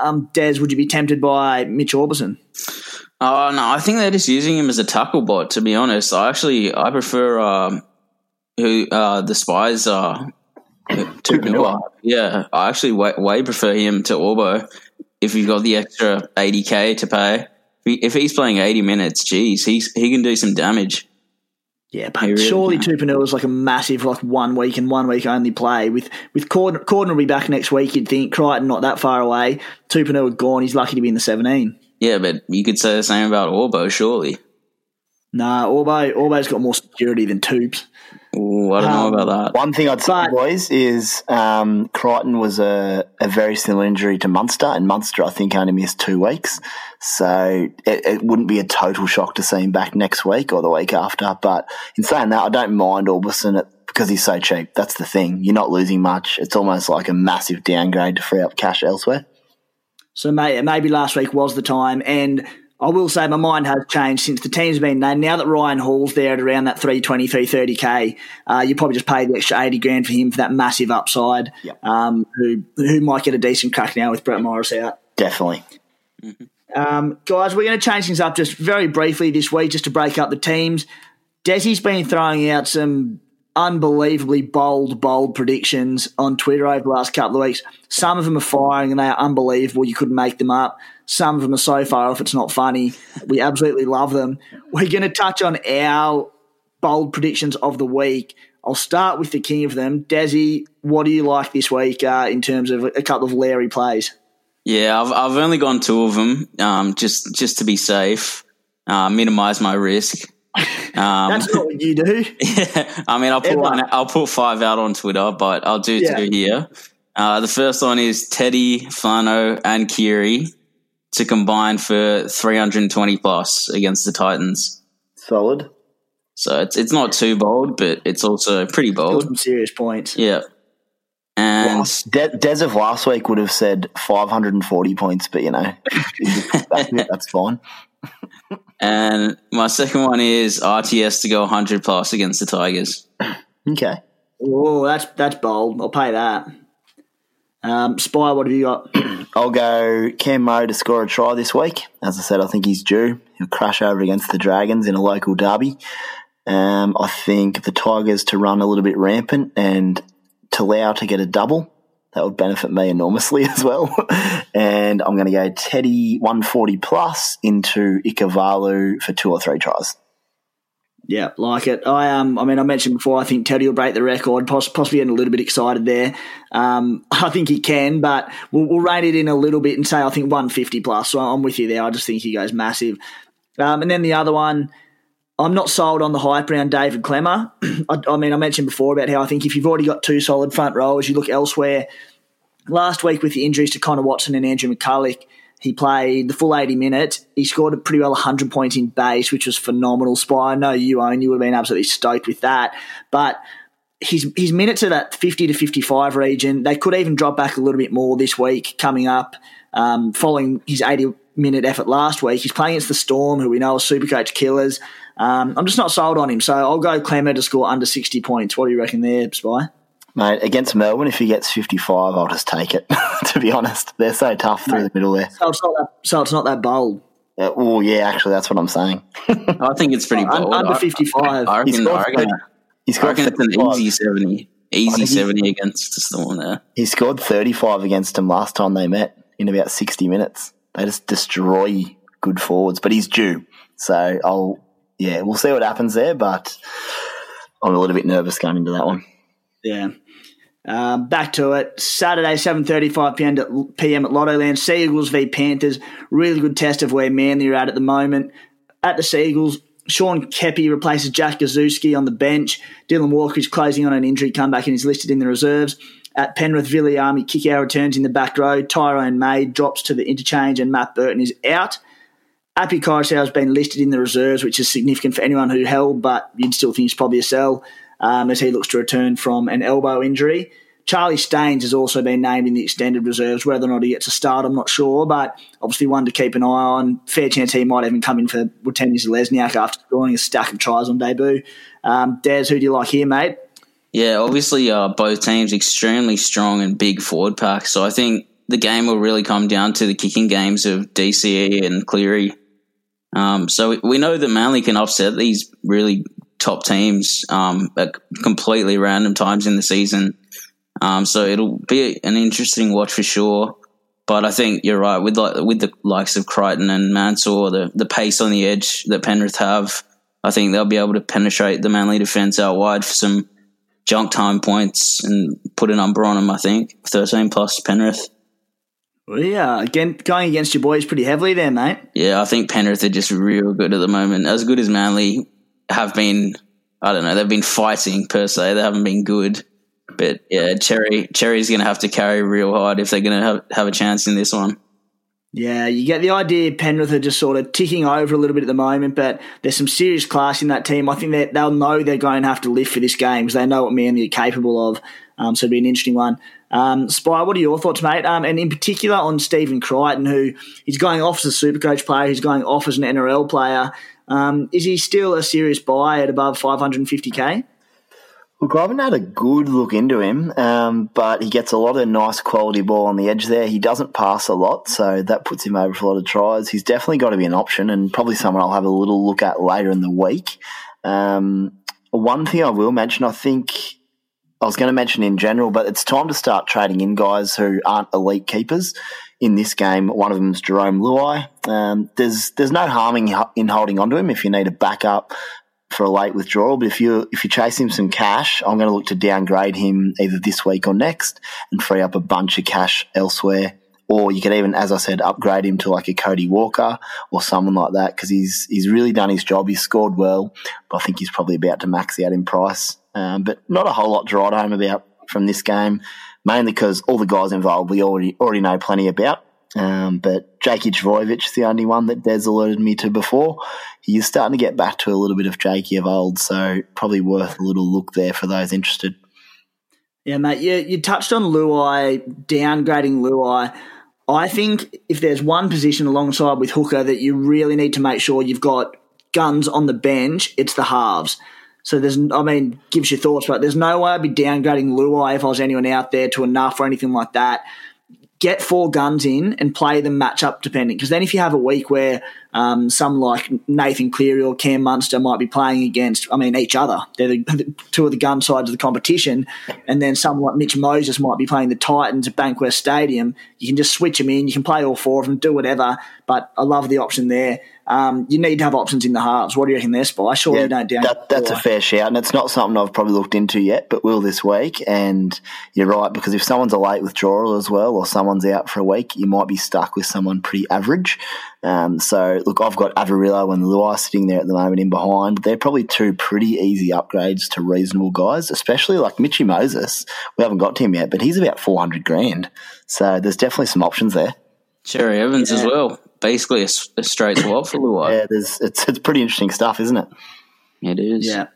Um, Des, would you be tempted by Mitch Aubusson? Oh no, I think they're just using him as a tackle bot. To be honest, I actually I prefer um, who uh, the spies are. To Yeah, I actually way, way prefer him to Orbo. If you've got the extra eighty k to pay, if he's playing eighty minutes, geez, he's he can do some damage. Yeah, but really surely Tupouniua is like a massive like one week and one week only play. With with Cordner, Cordner will be back next week. You'd think Crichton not that far away. Tupouniua gone. He's lucky to be in the seventeen. Yeah, but you could say the same about Orbo, surely. Nah, Orbo Orbo's got more security than Tubes. Ooh, I don't um, know about that. One thing I'd say, but, boys, is um, Crichton was a, a very similar injury to Munster, and Munster, I think, only missed two weeks. So it, it, wouldn't be a total shock to see him back next week or the week after. But in saying that, I don't mind Aubusson because he's so cheap. That's the thing. You're not losing much. It's almost like a massive downgrade to free up cash elsewhere. So maybe last week was the time. And I will say my mind has changed since the team's been named. Now that Ryan Hall's there at around that 320, 330k, uh, you probably just pay the extra 80 grand for him for that massive upside. Yep. Um, who who might get a decent crack now with Brett Morris out? Definitely. Mm-hmm. Um, guys, we're going to change things up just very briefly this week, just to break up the teams. Desi's been throwing out some unbelievably bold, bold predictions on Twitter over the last couple of weeks. Some of them are firing and they are unbelievable. You couldn't make them up. Some of them are so far off it's not funny. We absolutely love them. We're going to touch on our bold predictions of the week. I'll start with the king of them. Desi, what do you like this week uh, in terms of a couple of Larry plays? Yeah, I've, I've only gone two of them um, just, just to be safe, uh, minimize my risk. [laughs] Um, That's not what you do. [laughs] Yeah, I mean, I'll put one, I'll put five out on Twitter, but I'll do yeah. two here. Uh, the first one is Teddy, Flano, and Keary to combine for 320 plus against the Titans. Solid. So it's it's not too bold, but it's also pretty bold. Some serious points. Yeah. And De- Des of last week would have said 540 points, but you know, [laughs] that's, that's fine. And my second one is RTS to go 100 plus against the Tigers. Okay. Oh, that's that's bold. I'll pay that. Um, Spy, what have you got? [clears throat] I'll go Cam Mo to score a try this week. As I said, I think he's due. He'll crash over against the Dragons in a local derby. Um, I think the Tigers to run a little bit rampant and Talau to get a double. That would benefit me enormously [laughs] as well. and I'm going to go Teddy 140 plus into Ikavalu for two or three tries. Yeah, like it. I um, I mean, I mentioned before. I think Teddy will break the record. possibly getting a little bit excited there. Um, [laughs] I think he can, but we'll, we'll rate it in a little bit and say I think 150 plus. So I'm with you there. I just think he goes massive. Um, and then the other one, I'm not sold on the hype around David Klemmer. [clears throat] I, I, mean, I mentioned before about how I think if you've already got two solid front rowers, you look elsewhere. Last week with the injuries to Connor Watson and Andrew McCulloch, he played the full 80 minutes. He scored pretty well 100 points in base, which was phenomenal. Spy, I know you own, you would have been absolutely stoked with that. But his, his minutes are that 50 to 55 region. They could even drop back a little bit more this week coming up um, following his 80 minute effort last week. He's playing against the Storm, who we know are super coach killers. Um, I'm just not sold on him, so I'll go Klemmer to score under 60 points. What do you reckon there, Spy? Mate, against Melbourne, if he gets 55, I'll just take it, [laughs] to be honest. They're so tough through Mate, the middle there. So it's not that, so it's not that bold. Uh, oh, yeah, actually, that's what I'm saying. [laughs] I think it's pretty bold. Under 55. I, I reckon, he's got, I reckon, he's got I reckon it's an easy 70. Easy 70 against the Storm there. He scored 35 against him last time they met in about 60 minutes. They just destroy good forwards, but he's due. So I'll, yeah, we'll see what happens there, but I'm a little bit nervous going into that one. Yeah. Um, back to it. Saturday, 7.35 p.m. at, PM at Lottoland. Seagulls v Panthers. Really good test of where Manly are at at the moment. At the Seagulls, Sean Keppie replaces Jack Gosiewski on the bench. Dylan Walker is closing on an injury comeback and is listed in the reserves. At Penrith, Viliami Kikau returns in the back row. Tyrone May drops to the interchange and Matt Burton is out. Api Koroisau has been listed in the reserves, which is significant for anyone who held, but you'd still think he's probably a sell um, as he looks to return from an elbow injury. Charlie Staines has also been named in the extended reserves. Whether or not he gets a start, I'm not sure, but obviously one to keep an eye on. Fair chance he might even come in for Watene Zelezniak after scoring a stack of tries on debut. Um, Des, who do you like here, mate? Yeah, obviously uh, both teams extremely strong and big forward packs. So I think the game will really come down to the kicking games of DCE and Cleary. Um, so we know that Manly can upset these really top teams um, at completely random times in the season. Um, so it'll be an interesting watch for sure. But I think you're right with like with the likes of Crichton and Mansour, the the pace on the edge that Penrith have. I think they'll be able to penetrate the Manly defence out wide for some junk time points and put a number on them. I think thirteen plus Penrith. Well, yeah, again, going against your boys pretty heavily there, mate. Yeah, I think Penrith are just real good at the moment. As good as Manly have been, I don't know, they've been fighting per se. They haven't been good. But yeah, Cherry Cherry's going to have to carry real hard if they're going to have, have a chance in this one. Yeah, you get the idea Penrith are just sort of ticking over a little bit at the moment, but there's some serious class in that team. I think that they'll know they're going to have to live for this game because they know what Manly are capable of. Um, so it'll be an interesting one. Um, Spy, what are your thoughts, mate? Um, and in particular on Stephen Crichton, who he's going off as a super coach player, he's going off as an NRL player. Um, is he still a serious buy at above 550k? Look, I haven't had a good look into him, um, but he gets a lot of nice quality ball on the edge there. He doesn't pass a lot, so that puts him over for a lot of tries. He's definitely got to be an option and probably someone I'll have a little look at later in the week. Um, one thing I will mention, I think I was going to mention in general, but it's time to start trading in guys who aren't elite keepers. In this game, one of them is Jarome Luai. Um, there's there's no harming in holding onto him if you need a backup for a late withdrawal. But if you if you chase him some cash, I'm going to look to downgrade him either this week or next and free up a bunch of cash elsewhere. Or you could even, as I said, upgrade him to like a Cody Walker or someone like that because he's he's really done his job. He's scored well, but I think he's probably about to max out in price. Um, but not a whole lot to write home about from this game, mainly because all the guys involved we already already know plenty about. Um, but Jakey is the only one that Des alerted me to before. He is starting to get back to a little bit of Jakey of old, so probably worth a little look there for those interested. Yeah, mate, you, you touched on Luai, downgrading Luai. I think if there's one position alongside with Hooker that you really need to make sure you've got guns on the bench, it's the halves. So there's, I mean, gives you thoughts, but there's no way I'd be downgrading Luai if I was anyone out there to enough or anything like that get four guns in and play them match up depending. Because then if you have a week where um, some like Nathan Cleary or Cam Munster might be playing against, I mean, each other. They're the, [laughs] the two of the gun sides of the competition. And then someone like Mitch Moses might be playing the Titans at Bankwest Stadium. You can just switch them in. You can play all four of them, do whatever. But I love the option there. Um, you need to have options in the halves. What do you reckon there, Spy? Surely yeah, you don't down. That, that's a fair shout, and it's not something I've probably looked into yet, but will this week. And you're right because if someone's a late withdrawal as well, or someone's out for a week, you might be stuck with someone pretty average. Um, so look, I've got Averillo and Luai sitting there at the moment in behind. They're probably two pretty easy upgrades to reasonable guys, especially like Mitchy Moses. We haven't got to him yet, but he's about four hundred grand. So there's definitely some options there. Cherry Evans yeah. as well basically a, a straight swap for Luai. Yeah, there's, it's it's pretty interesting stuff, isn't it? It is. Yeah.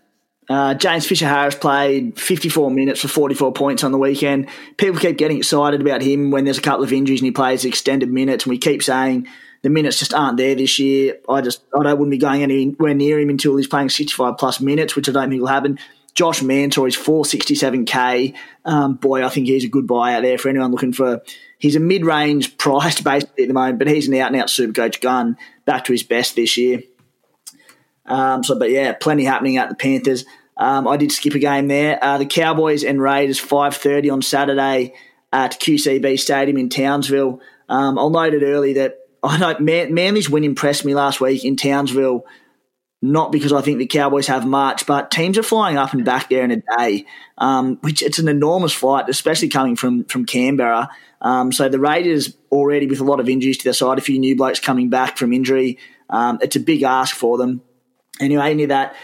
Uh, James Fisher Harris played 54 minutes for 44 points on the weekend. People keep getting excited about him when there's a couple of injuries and he plays extended minutes. And we keep saying the minutes just aren't there this year. I just I don't wouldn't be going anywhere near him until he's playing 65 plus minutes, which I don't think will happen. Josh Mansour is 467k. Um, boy, I think he's a good buy out there for anyone looking for He's a mid range [laughs] priced basically at the moment, but he's an out and out super coach gun back to his best this year. Um, so, but yeah, plenty happening at the Panthers. Um, I did skip a game there. Uh, the Cowboys and Raiders five thirty on Saturday at QCB Stadium in Townsville. Um, I'll note it early that I know Man- Manly's win impressed me last week in Townsville. Not because I think the Cowboys have much, but teams are flying up and back there in a day, um, which it's an enormous flight, especially coming from from Canberra. Um, so the Raiders already with a lot of injuries to their side, a few new blokes coming back from injury. Um, it's a big ask for them. Anyway, any of that.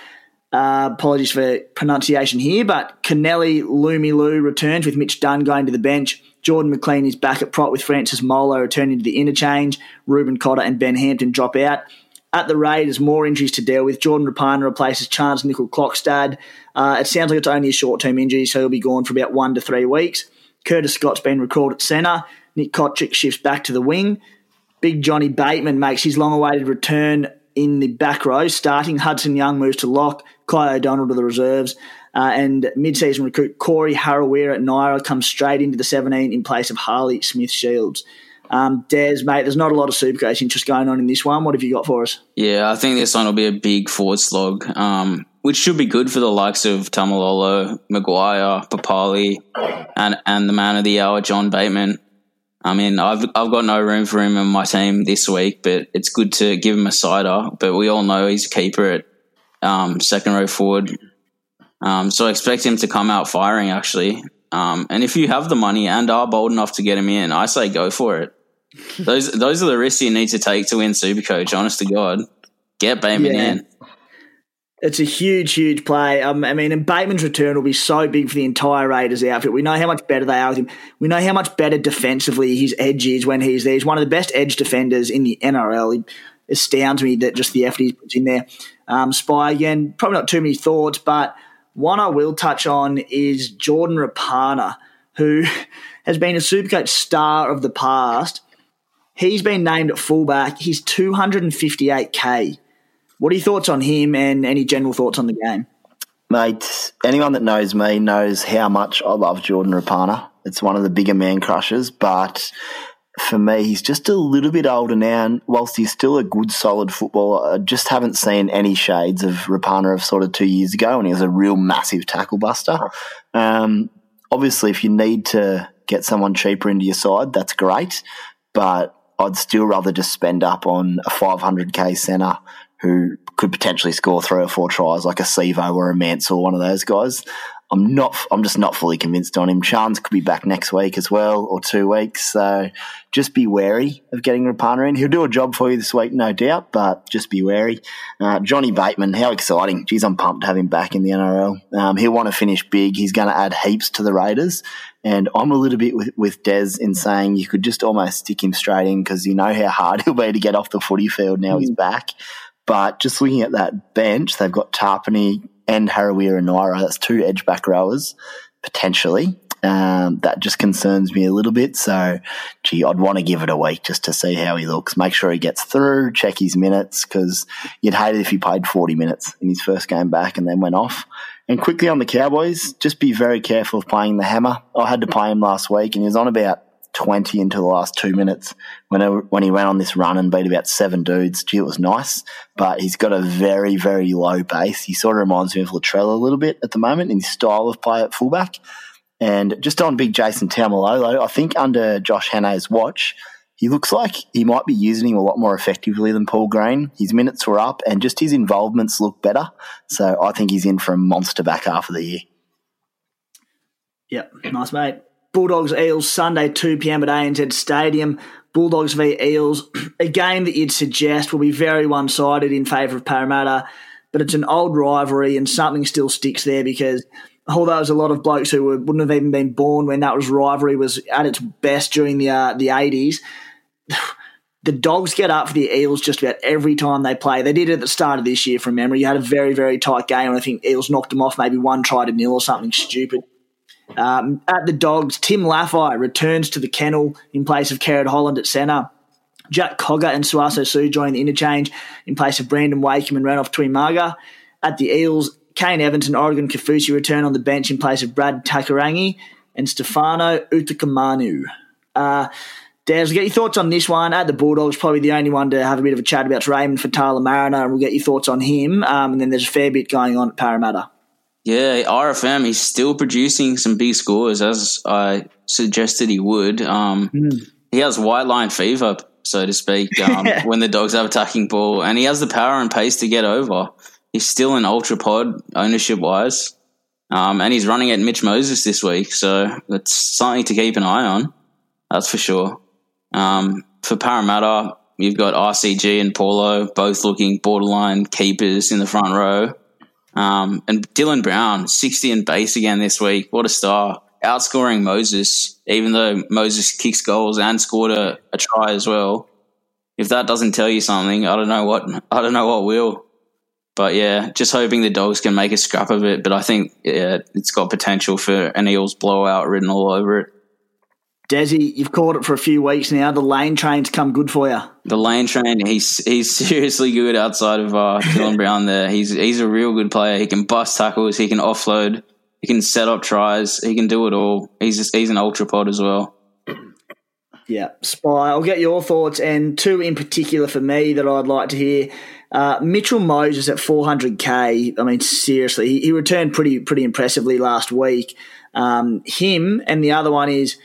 Uh, apologies for pronunciation here, but Kennelly Lemuelu returns with Mitch Dunn going to the bench. Jordan McLean is back at prop with Francis Molo returning to the interchange. Reuben Cotter and Ben Hampton drop out. At the Raiders, more injuries to deal with. Jordan Rapana replaces Charnze Nicoll-Klokstad. Uh, it sounds like it's only a short term injury, so he'll be gone for about one to three weeks. Curtis Scott's been recalled at centre. Nick Cotric shifts back to the wing. Big Johnny Bateman makes his long awaited return in the back row, starting. Hudson Young moves to lock. Kai O'Donnell to the reserves. Uh, and mid season recruit Corey Harawira at Naera comes straight into the 17 in place of Harley Smith Shields. Um, mate, there's not a lot of Supercoach interest going on in this one. What have you got for us? Yeah, I think this one will be a big forward slog. Um, which should be good for the likes of Taumalolo, McGuire, Papalii, and and the man of the hour, John Bateman. I mean, I've I've got no room for him in my team this week, but it's good to give him a sider. But we all know he's a keeper at um, second row forward, um, so I expect him to come out firing actually. Um, and if you have the money and are bold enough to get him in, I say go for it. those those are the risks you need to take to win Supercoach. Honest to God, get Bateman yeah. in. It's a huge, huge play. Um, I mean, and Bateman's return will be so big for the entire Raiders outfit. We know how much better they are with him. We know how much better defensively his edge is when he's there. He's one of the best edge defenders in the NRL. He astounds me that just the effort he puts in there. Um, Spy again, probably not too many thoughts, but one I will touch on is Jordan Rapana, who [laughs] has been a Supercoach star of the past. He's been named at fullback. He's 258k. What are your thoughts on him and any general thoughts on the game? Mate, anyone that knows me knows how much I love Jordan Rapana. It's one of the bigger man crushes, but for me, he's just a little bit older now. And whilst he's still a good, solid footballer, I just haven't seen any shades of Rapana of sort of two years ago when he was a real massive tackle buster. Um, obviously, if you need to get someone cheaper into your side, that's great. But I'd still rather just spend up on a 500k centre who could potentially score three or four tries, like a Sivo or a Mance or one of those guys. I'm not. I'm just not fully convinced on him. Charnze could be back next week as well, or two weeks. So just be wary of getting Rapana in. He'll do a job for you this week, no doubt, but just be wary. Uh, Johnny Bateman, how exciting! Geez, I'm pumped to have him back in the NRL. Um, he'll want to finish big. He's going to add heaps to the Raiders, and I'm a little bit with, with Des in saying you could just almost stick him straight in because you know how hard [laughs] he'll be to get off the footy field now mm. he's back. But just looking at that bench, they've got Tapine and Harawira and Naera. That's two edge back rowers potentially. Um, that just concerns me a little bit. So, gee, I'd want to give it a week just to see how he looks. Make sure he gets through, check his minutes, because you'd hate it if he played 40 minutes in his first game back and then went off. And quickly on the Cowboys, just be very careful of playing the hammer. I had to play him last week and he was on about 20 into the last two minutes when, it, when he went on this run and beat about seven dudes. Gee, it was nice, but he's got a very, very low base. He sort of reminds me of Latrell a little bit at the moment in his style of play at fullback. And just on big Jason Taumalolo, I think under Josh Hannay's watch, he looks like he might be using him a lot more effectively than Paul Green. His minutes were up and just his involvements look better. So I think he's in for a monster back half of the year. Yep, nice mate. Bulldogs Eels Sunday 2 p.m. at ANZ Stadium. Bulldogs v Eels, [clears throat] a game that you'd suggest will be very one sided in favour of Parramatta, but it's an old rivalry and something still sticks there because although there's a lot of blokes who wouldn't have even been born when that was rivalry was at its best during the uh, the 80s, [sighs] the Dogs get up for the Eels just about every time they play. They did it at the start of this year from memory. You had a very, very tight game, and I think Eels knocked them off maybe one try to nil or something stupid. Um, at the Dogs, Tim Laffey returns to the kennel in place of Kerrod Holland at centre. Jack Cogger and Sauaso Sue join the interchange in place of Brandon Wakeham and Renouf Tuimaga. At the Eels, Kane Evans and Oregon Kaufusi return on the bench in place of Brad Takairangi and Stefano Utoikamanu. Uh, Des, get your thoughts on this one. At the Bulldogs, probably the only one to have a bit of a chat about Raymond Faitala-Mariner, and we'll get your thoughts on him. Um, and then there's a fair bit going on at Parramatta. Yeah, RFM, he's still producing some big scores as I suggested he would. Um, mm. He has white line fever, so to speak, um, [laughs] when the dogs have attacking ball, and he has the power and pace to get over. He's still an ultra pod ownership wise, um, and he's running at Mitch Moses this week, so it's something to keep an eye on. That's for sure. Um, for Parramatta, you've got RCG and Paulo both looking borderline keepers in the front row. Um, and Dylan Brown, 60 and base again this week. What a star. Outscoring Moses, even though Moses kicks goals and scored a, a try as well. If that doesn't tell you something, I don't know what I don't know what will. But yeah, just hoping the dogs can make a scrap of it. But I think yeah, it's got potential for an Eels blowout written all over it. Desi, you've called it for a few weeks now. The lane train's come good for you. The lane train, he's he's [laughs] seriously good outside of uh, Dylan [laughs] Brown. There, he's he's a real good player. He can bust tackles. He can offload. He can set up tries. He can do it all. He's just, he's an ultra pod as well. [clears throat] Yeah, Spy. I'll get your thoughts and two in particular for me that I'd like to hear. Uh, Mitchell Moses at 400k. I mean, seriously, he, he returned pretty pretty impressively last week. Um, him and the other one is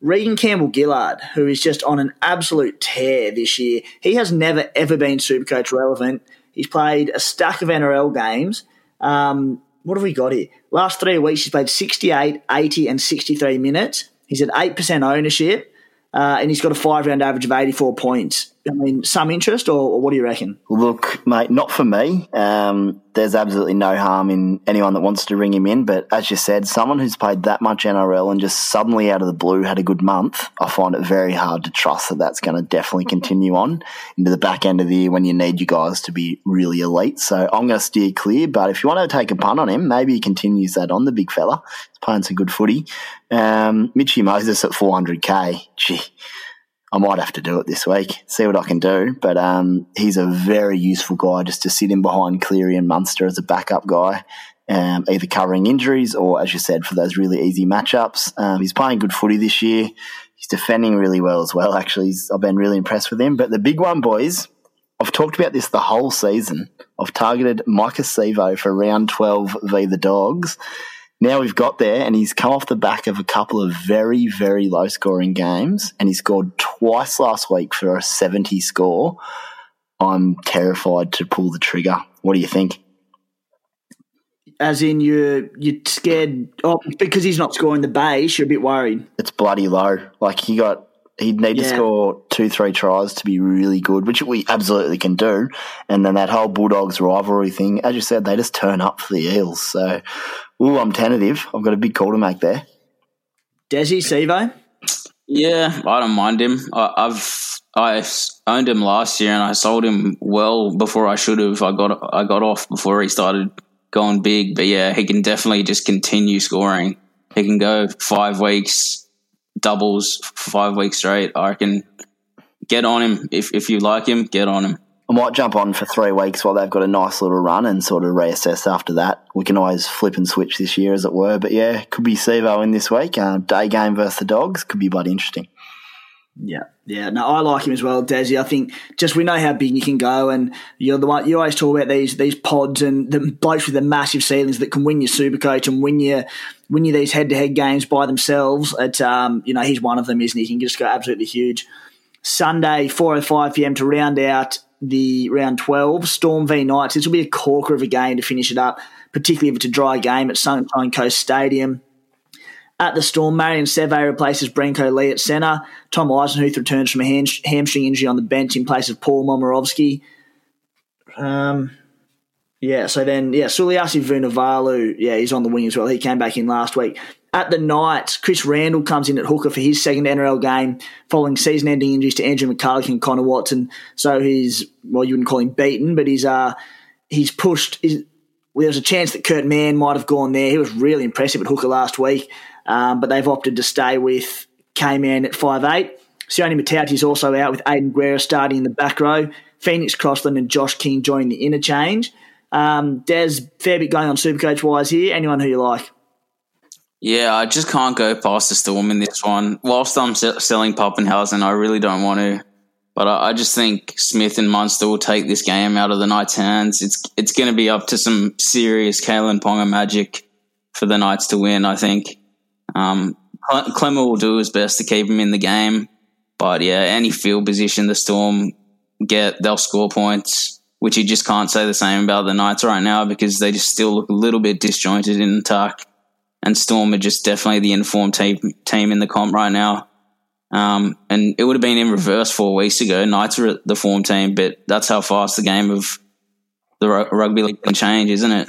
Reagan Campbell Gillard, who is just on an absolute tear this year. He has never, ever been Supercoach relevant. He's played a stack of NRL games. Um, what have we got here? Last three weeks, he's played 68, 80, and 63 minutes. He's at 8% ownership, uh, and he's got a five round average of 84 points. I mean, some interest, or, or, what do you reckon? Look, mate, not for me. Um, there's absolutely no harm in anyone that wants to ring him in. But as you said, someone who's played that much NRL and just suddenly out of the blue had a good month, I find it very hard to trust that that's going to definitely continue on into the back end of the year when you need you guys to be really elite. So I'm going to steer clear. But if you want to take a punt on him, maybe he continues that on the big fella. He's playing some good footy. Um, Mitchy Moses at 400k. Gee I might have to do it this week, see what I can do. But um, he's a very useful guy just to sit in behind Cleary and Munster as a backup guy, um, either covering injuries or, as you said, for those really easy matchups. Um, he's playing good footy this year. He's defending really well as well, actually. He's, I've been really impressed with him. But the big one, boys, I've talked about this the whole season. I've targeted Maika Sivo for round 12 v the Dogs now we've got there, and he's come off the back of a couple of very, very low scoring games, and he scored twice last week for a 70 score. I'm terrified to pull the trigger. What do you think? As in, you're you're scared oh, because he's not scoring the base. You're a bit worried. It's bloody low. Like he got, he'd need yeah. to score two, three tries to be really good, which we absolutely can do. And then that whole Bulldogs rivalry thing, as you said, they just turn up for the Eels. So Ooh, I'm tentative. I've got a big call to make there. Desi Sivo? Yeah, I don't mind him. I, have I owned him last year and I sold him well before I should have. I got I got off before he started going big. But yeah, he can definitely just continue scoring. He can go five weeks doubles five weeks straight. I can get on him if if you like him. Get on him. I might jump on for three weeks while they've got a nice little run and sort of reassess after that. We can always flip and switch this year, as it were. But yeah, could be Sivo in this week. Uh, day game versus the Dogs could be bloody interesting. Yeah, yeah. No, I like him as well, Desi. I think just we know how big you can go, and you're the one you always talk about these these pods and the blokes with the massive ceilings that can win your super coach and win you win you these head to head games by themselves. At um, you know, he's one of them, isn't he? He can just go absolutely huge. Sunday, four oh five PM to round out the round twelve, Storm v Knights. This will be a corker of a game to finish it up, particularly if it's a dry game at Sunshine Coast Stadium. At the Storm, Marion Seve replaces Brenko Lee at centre. Tom Eisenhuth returns from a hamstring injury on the bench in place of Paul Momirovski. Um, yeah, so then, yeah, Suliasi Vunivalu, yeah, he's on the wing as well. He came back in last week. At the Knights, Chris Randall comes in at hooker for his second NRL game following season ending injuries to Andrew McCulloch and Connor Watson. So he's, well, you wouldn't call him beaten, but he's, uh, he's pushed. He's, well, there was a chance that Kurt Mann might have gone there. He was really impressive at hooker last week um, but they've opted to stay with K-Man at five eight. Sione Matauti is also out with Aidan Guerra starting in the back row. Phoenix Crossland and Josh King joining the interchange. Um, Des, fair bit going on Supercoach wise here. Anyone who you like? Yeah, I just can't go past the Storm in this one. Whilst I'm selling Papenhuyzen, I really don't want to. But I, I, just think Smith and Munster will take this game out of the Knights' hands. It's it's going to be up to some serious Kalyn Ponga magic for the Knights to win. I think. Um, Klemmer will do his best to keep him in the game, but yeah, any field position the Storm get, they'll score points, which you just can't say the same about the Knights right now because they just still look a little bit disjointed in attack. And Storm are just definitely the informed team, team in the comp right now. Um, and it would have been in reverse four weeks ago. Knights are the form team, but that's how fast the game of the rugby league can change, isn't it?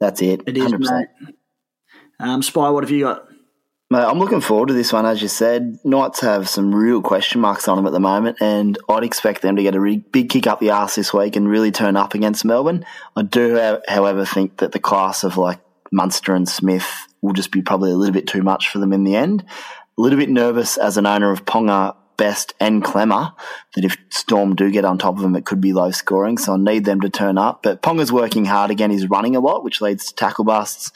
That's it. It is, 100%. mate. Um, Spy, what have you got? Mate, I'm looking forward to this one. As you said, Knights have some real question marks on them at the moment, and I'd expect them to get a really big kick up the arse this week and really turn up against Melbourne. I do, however, think that the class of like Munster and Smith will just be probably a little bit too much for them in the end. A little bit nervous as an owner of Ponga, Best, and Klemmer that if Storm do get on top of them, it could be low scoring. So I need them to turn up. But Ponga's working hard again. He's running a lot, which leads to tackle busts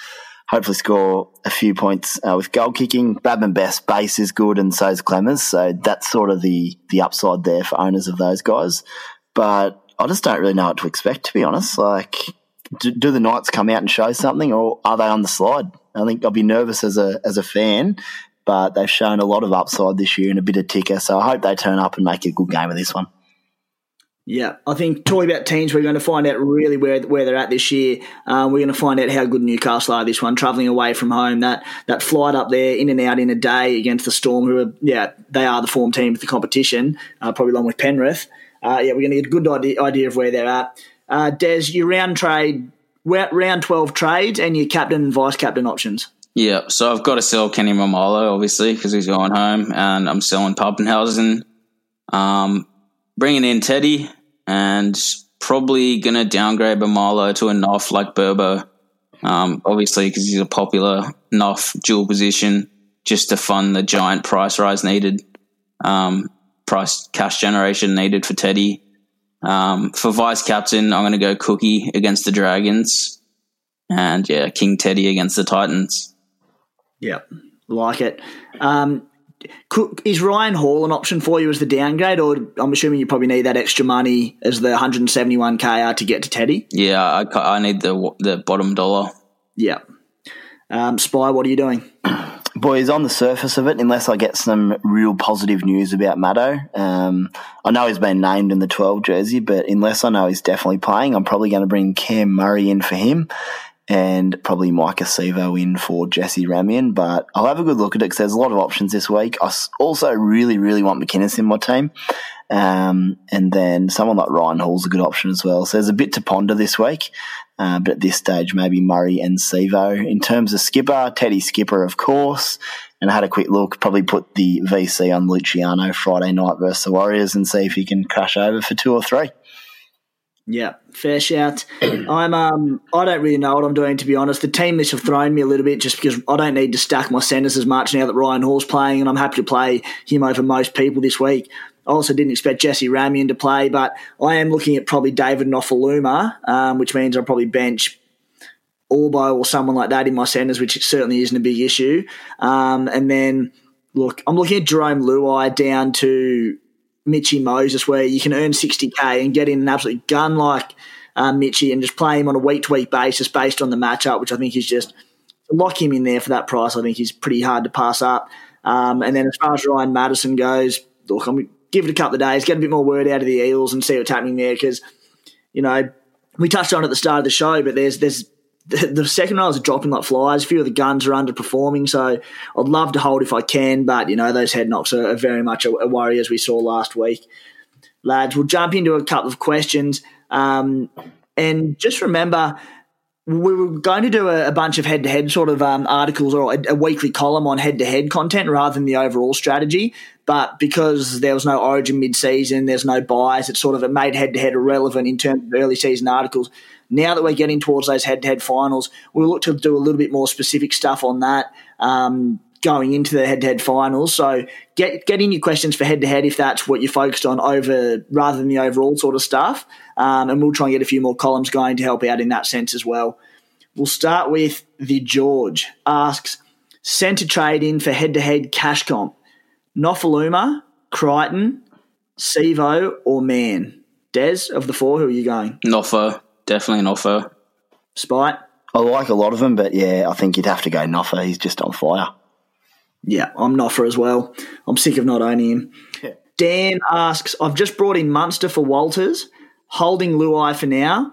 hopefully score a few points uh, with goal kicking. Bradman Best base is good, and so is Klemmer's. So that's sort of the the upside there for owners of those guys. But I just don't really know what to expect, to be honest. Like, do, the Knights come out and show something, or are they on the slide? I think I'll be nervous as a as a fan, but they've shown a lot of upside this year and a bit of ticker. So I hope they turn up and make a good game of this one. Yeah, I think talking about teams, we're going to find out really where where they're at this year. Um, we're going to find out how good Newcastle are this one, travelling away from home. That that flight up there, in and out in a day against the Storm, who are yeah, they are the form team of the competition, uh, probably along with Penrith. Uh, yeah, we're going to get a good idea, idea of where they're at. Uh, Des, your round trade, round twelve trades, and your captain and vice captain options. Yeah, so I've got to sell Kenny Maumalo, obviously, because he's going home, and I'm selling Papenhuyzen. Um, bringing in Teddy and probably going to downgrade Maumalo to a Noff like Burbo. Um, obviously, because he's a popular Noff dual position just to fund the giant price rise needed, um, price cash generation needed for Teddy. Um, for vice captain, I'm going to go Cookie against the Dragons, and yeah, King Teddy against the Titans. Yep, like it. Um, is Ryan Hall an option for you as the downgrade, or I'm assuming you probably need that extra money as the 171k to get to Teddy? Yeah, I, I need the the bottom dollar. Yeah. Um, Spy, what are you doing? [clears throat] Boys, on the surface of it, unless I get some real positive news about Maddo, um, I know he's been named in the 12 jersey, but unless I know he's definitely playing, I'm probably going to bring Cam Murray in for him and probably Maika Sivo in for Jesse Ramien. But I'll have a good look at it because there's a lot of options this week. I also really, really want McInnes in my team. Um, and then someone like Ryan Hall's a good option as well. So there's a bit to ponder this week. Uh, but at this stage, maybe Murray and Sivo. In terms of skipper, Teddy Skipper, of course. And I had a quick look, probably put the VC on Luciano Friday night versus the Warriors and see if he can crash over for two or three. Yeah, fair shout. [coughs] I'm um I don't really know what I'm doing to be honest. The team list have thrown me a little bit just because I don't need to stack my centres as much now that Ryan Hall's playing, and I'm happy to play him over most people this week. Also didn't expect Jesse Ramien to play, but I am looking at probably David Nofoaluma, um, which means I'll probably bench Orbo or someone like that in my centres, which certainly isn't a big issue. Um, and then look, I'm looking at Jarome Luai down to Mitchy Moses, where you can earn 60k and get in an absolute gun like uh, Mitchy and just play him on a week to week basis based on the matchup, which I think is just lock him in there for that price. I think he's pretty hard to pass up. Um, and then as far as Ryan Matterson goes, look, I'm give it a couple of days, get a bit more word out of the Eels and see what's happening there because, you know, we touched on it at the start of the show, but there's there's the, the second rows are dropping like flies. A few of the guns are underperforming, so I'd love to hold if I can, but you know those head knocks are, are very much a, a, worry as we saw last week. Lads, we'll jump into a couple of questions, um, and just remember we were going to do a, a bunch of head-to-head sort of um, articles or a, a, weekly column on head-to-head content rather than the overall strategy. But because there was no Origin mid-season, there's no buys. It sort of it made head-to-head irrelevant in terms of early season articles. Now that we're getting towards those head-to-head finals, we'll look to do a little bit more specific stuff on that. Um, going into the head-to-head finals. So get get in your questions for head-to-head if that's what you're focused on over rather than the overall sort of stuff. Um, and we'll try and get a few more columns going to help out in that sense as well. We'll start with the George asks centre trade in for head-to-head cash comp. Nofoaluma, Crichton, Sivo, or Man. Des of the four, who are you going? Noffa, definitely Noffa. Spite. I like a lot of them, but yeah, I think you'd have to go Noffa. He's just on fire. Yeah, I'm Noffa as well. I'm sick of not owning him. Yeah. Dan asks, I've just brought in Munster for Walters, holding Luai for now.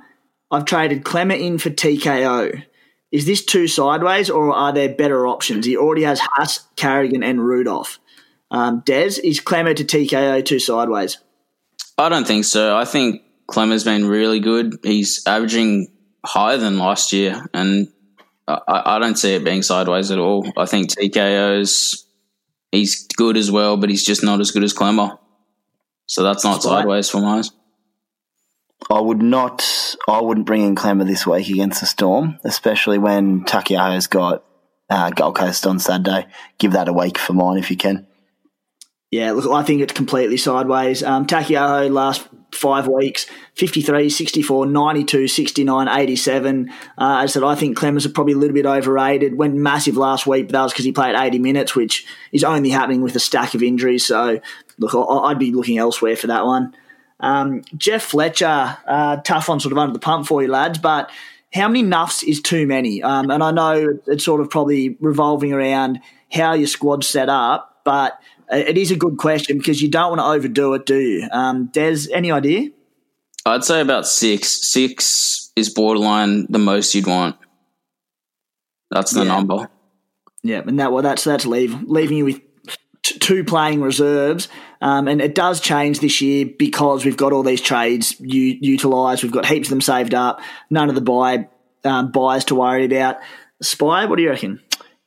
I've traded Klemmer in for TKO. Is this too sideways, or are there better options? He already has Haas, Carrigan, and Rudolph. Um, Des, is Klemmer to TKO too sideways? I don't think so. I think Klemmer's been really good. He's averaging higher than last year, and I, I don't see it being sideways at all. I think TKO's he's good as well, but he's just not as good as Klemmer. So that's not sideways for mine. I would not. I wouldn't bring in Klemmer this week against the Storm, especially when Taukei'aho's got uh, Gold Coast on Saturday. Give that a week for mine if you can. Yeah, look, I think it's completely sideways. Um, Taukei'aho last five weeks 53, 64, 92, 69, 87. Uh, I said, I think Clemens are probably a little bit overrated. Went massive last week, but that was because he played 80 minutes, which is only happening with a stack of injuries. So, look, I'd be looking elsewhere for that one. Um, Jeff Fletcher, uh, tough one sort of under the pump for you, lads, but how many nuffs is too many? Um, and I know it's sort of probably revolving around how your squad's set up, but it is a good question because you don't want to overdo it, do you? Um, Des, any idea? I'd say about six. Six is borderline the most you'd want. That's the yeah. number. Yeah, and that well, that's that's leave, leaving you with t- two playing reserves, um, and it does change this year because we've got all these trades u- utilised. We've got heaps of them saved up. None of the buy um, buys to worry about. Spy, what do you reckon?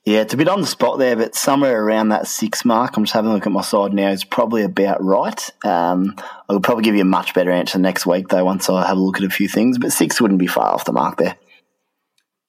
Yeah, it's a bit on the spot there, but somewhere around that six mark, I'm just having a look at my side now, is probably about right. Um, I'll probably give you a much better answer next week, though, once I have a look at a few things, but six wouldn't be far off the mark there.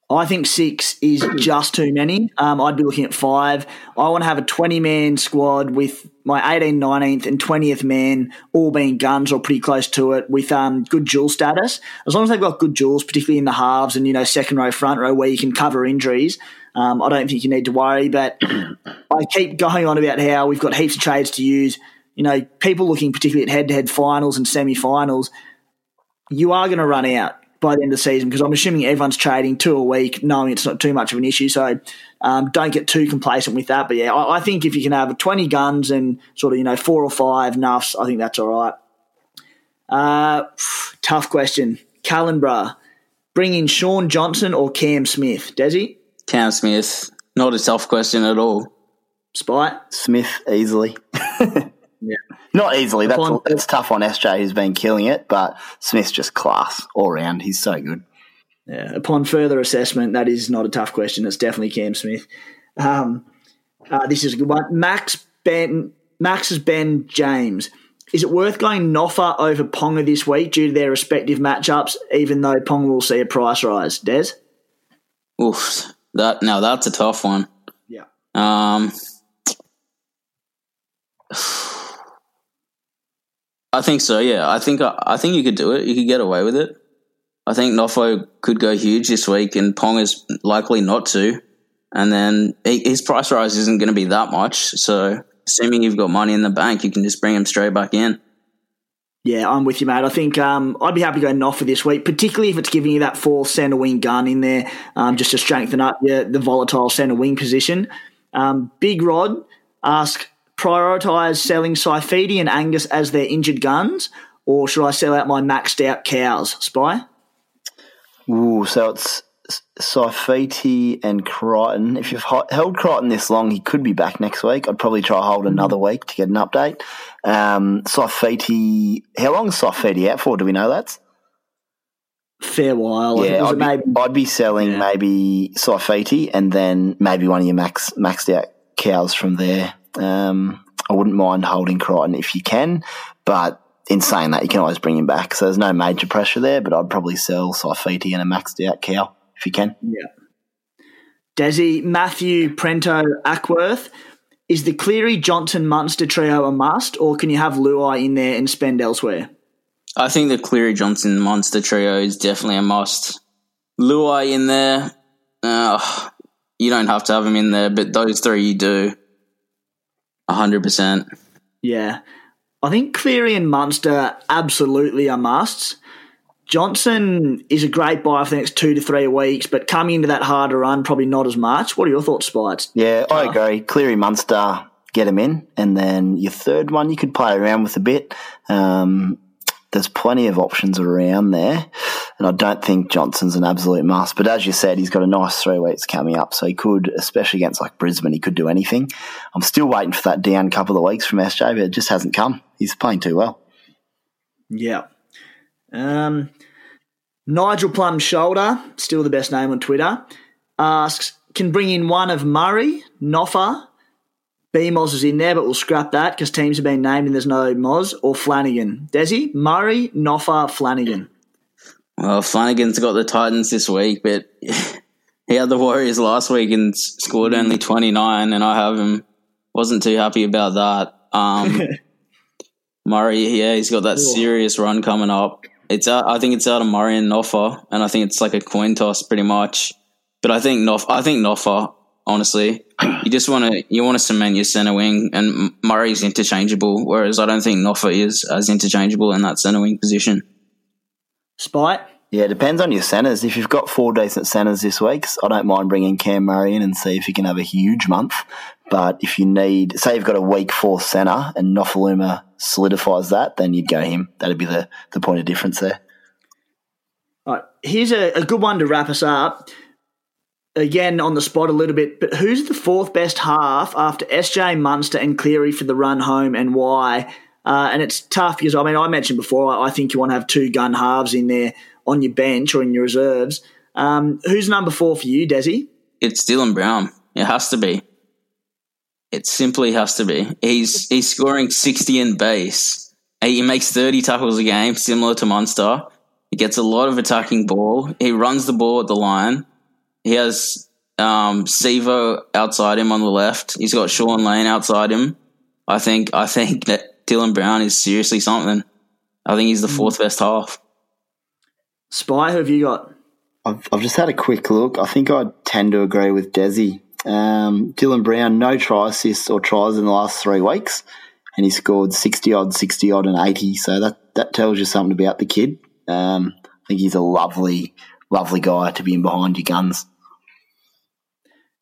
I think six is just too many. Um, I'd be looking at five. I want to have a 20 man squad with my 18th, 19th, and 20th man all being guns or pretty close to it with um, good dual status. As long as they've got good duels, particularly in the halves and, you know, second row, front row, where you can cover injuries, um, I don't think you need to worry. But [clears throat] I keep going on about how we've got heaps of trades to use. You know, people looking particularly at head to head finals and semi finals, you are going to run out by the end of the season because I'm assuming everyone's trading two a week, knowing it's not too much of an issue. So um, don't get too complacent with that. But yeah, I, I, think if you can have 20 guns and sort of, you know, four or five nuffs, I think that's all right. Uh, tough question. Callenbra, bring in Shaun Johnson or Cam Smith? Desi? Cam Smith. Not a tough question at all. Spite? Smith easily. [laughs] yeah. Not easily. That's, that's tough on SJ who's been killing it, but Smith's just class all round. He's so good. Yeah. Upon further assessment, that is not a tough question. It's definitely Cam Smith. Um, uh, this is a good one. Max Ben Max's Ben James. Is it worth going Noffa over Ponga this week due to their respective matchups, even though Ponga will see a price rise? Des? Oof. That now that's a tough one. Yeah. Um I think so. Yeah, I think I think you could do it. You could get away with it. I think Nofo could go huge this week, and Pong is likely not to. and then his price rise isn't going to be that much. So, assuming you've got money in the bank, you can just bring him straight back in. Yeah, I'm with you, mate. I think um, I'd be happy to go for this week, particularly if it's giving you that fourth centre wing gun in there, um, just to strengthen up your, the volatile centre wing position. Um, Big Rod ask prioritise selling Saifiti and Angus as their injured guns, or should I sell out my maxed out cows? Spy. Ooh, so it's Saifiti and Crichton. If you've held Crichton this long, he could be back next week. I'd probably try to hold another week to get an update. Um, Saifiti, how long is Saifiti out for? Do we know that? Fair while. Yeah, I'd be, maybe, I'd be, selling yeah. maybe Saifiti and then maybe one of your max maxed out cows from there. Um, I wouldn't mind holding Crichton if you can, but in saying that, you can always bring him back. So there's no major pressure there, but I'd probably sell Saifiti and a maxed out cow if you can. Yeah. Desi, Matthew, Prento, Ackworth. Is the Cleary, Johnson, Munster trio a must, or can you have Luai in there and spend elsewhere? I think the Cleary, Johnson, Munster trio is definitely a must. Luai in there, uh, you don't have to have him in there, but those three you do. 100%. Yeah. I think Cleary and Munster absolutely are musts. Johnson is a great buy for the next two to three weeks, but coming into that harder run, probably not as much. What are your thoughts, Spites? Yeah, I agree. Cleary, Munster, get him in. And then your third one, you could play around with a bit. Um, there's plenty of options around there. And I don't think Johnson's an absolute must. But as you said, he's got a nice three weeks coming up. So he could, especially against like Brisbane, he could do anything. I'm still waiting for that down couple of weeks from SJ, but it just hasn't come. He's playing too well. Yeah. Um, Nigel Plum Shoulder, still the best name on Twitter, asks, can bring in one of Murray, Noffa, B Moz is in there, but we'll scrap that because teams have been named and there's no Moz, or Flanagan. Desi, Murray, Noffa, Flanagan. Well, Flanagan's got the Titans this week, but [laughs] he had the Warriors last week and scored only 29, and I have him. Wasn't too happy about that. Um, [laughs] Murray, yeah, he's got that serious run coming up. It's out, I think it's out of Murray and Noffa, and I think it's like a coin toss pretty much. But I think Noffa, I think Noffa, honestly, you just want to you want to cement your center wing, and Murray's interchangeable, whereas I don't think Noffa is as interchangeable in that center wing position. Spite. Yeah, it depends on your centres. If you've got four decent centres this week, I don't mind bringing Cam Murray in and see if he can have a huge month. But if you need, say you've got a weak fourth centre and Nofoaluma solidifies that, then you'd go him. That'd be the, the point of difference there. All right, here's a, a good one to wrap us up. Again, on the spot a little bit, but who's the fourth best half after SJ Munster and Cleary for the run home and why? Uh, and it's tough because, I mean, I mentioned before, I think you want to have two gun halves in there on your bench or in your reserves. Um, who's number four for you, Desi? It's Dylan Brown. It has to be. It simply has to be. He's he's scoring sixty in base. He makes thirty tackles a game, similar to Munster. He gets a lot of attacking ball. He runs the ball at the line. He has um, Sivo outside him on the left. He's got Shaun Lane outside him. I think I think that Dylan Brown is seriously something. I think he's the fourth best half. Spy, who have you got? I've, I've just had a quick look. I think I tend to agree with Desi. Um, Dylan Brown, no try assists or tries in the last three weeks, and he scored 60 odd, 60 odd, and 80. So that, that tells you something about the kid. Um, I think he's a lovely, lovely guy to be in behind your guns.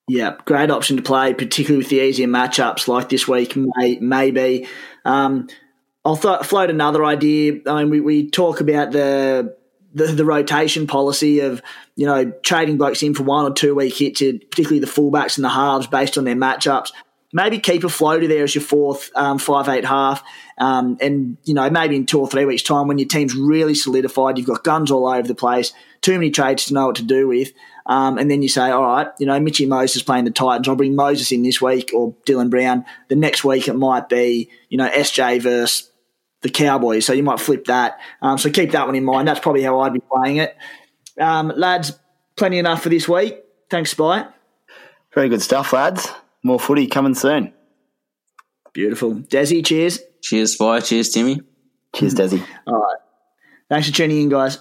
Yeah, great option to play, particularly with the easier matchups like this week, may, maybe. Um, I'll th- float another idea. I mean, we, we talk about the the, the rotation policy of you know trading blokes in for one or two week hits, particularly the fullbacks and the halves based on their matchups. Maybe keep a floater there as your fourth um, five eight half, um, and you know maybe in two or three weeks time when your team's really solidified, you've got guns all over the place, too many trades to know what to do with. Um, and then you say, all right, you know, Mitchy Moses playing the Titans. I'll bring Moses in this week or Dylan Brown. The next week it might be, you know, SJ versus the Cowboys. So you might flip that. Um, so keep that one in mind. That's probably how I'd be playing it. Um, lads, plenty enough for this week. Thanks, Spy. Very good stuff, lads. More footy coming soon. Beautiful. Desi, cheers. Cheers, Spy. Cheers, Timmy. Cheers, Desi. All right. Thanks for tuning in, guys.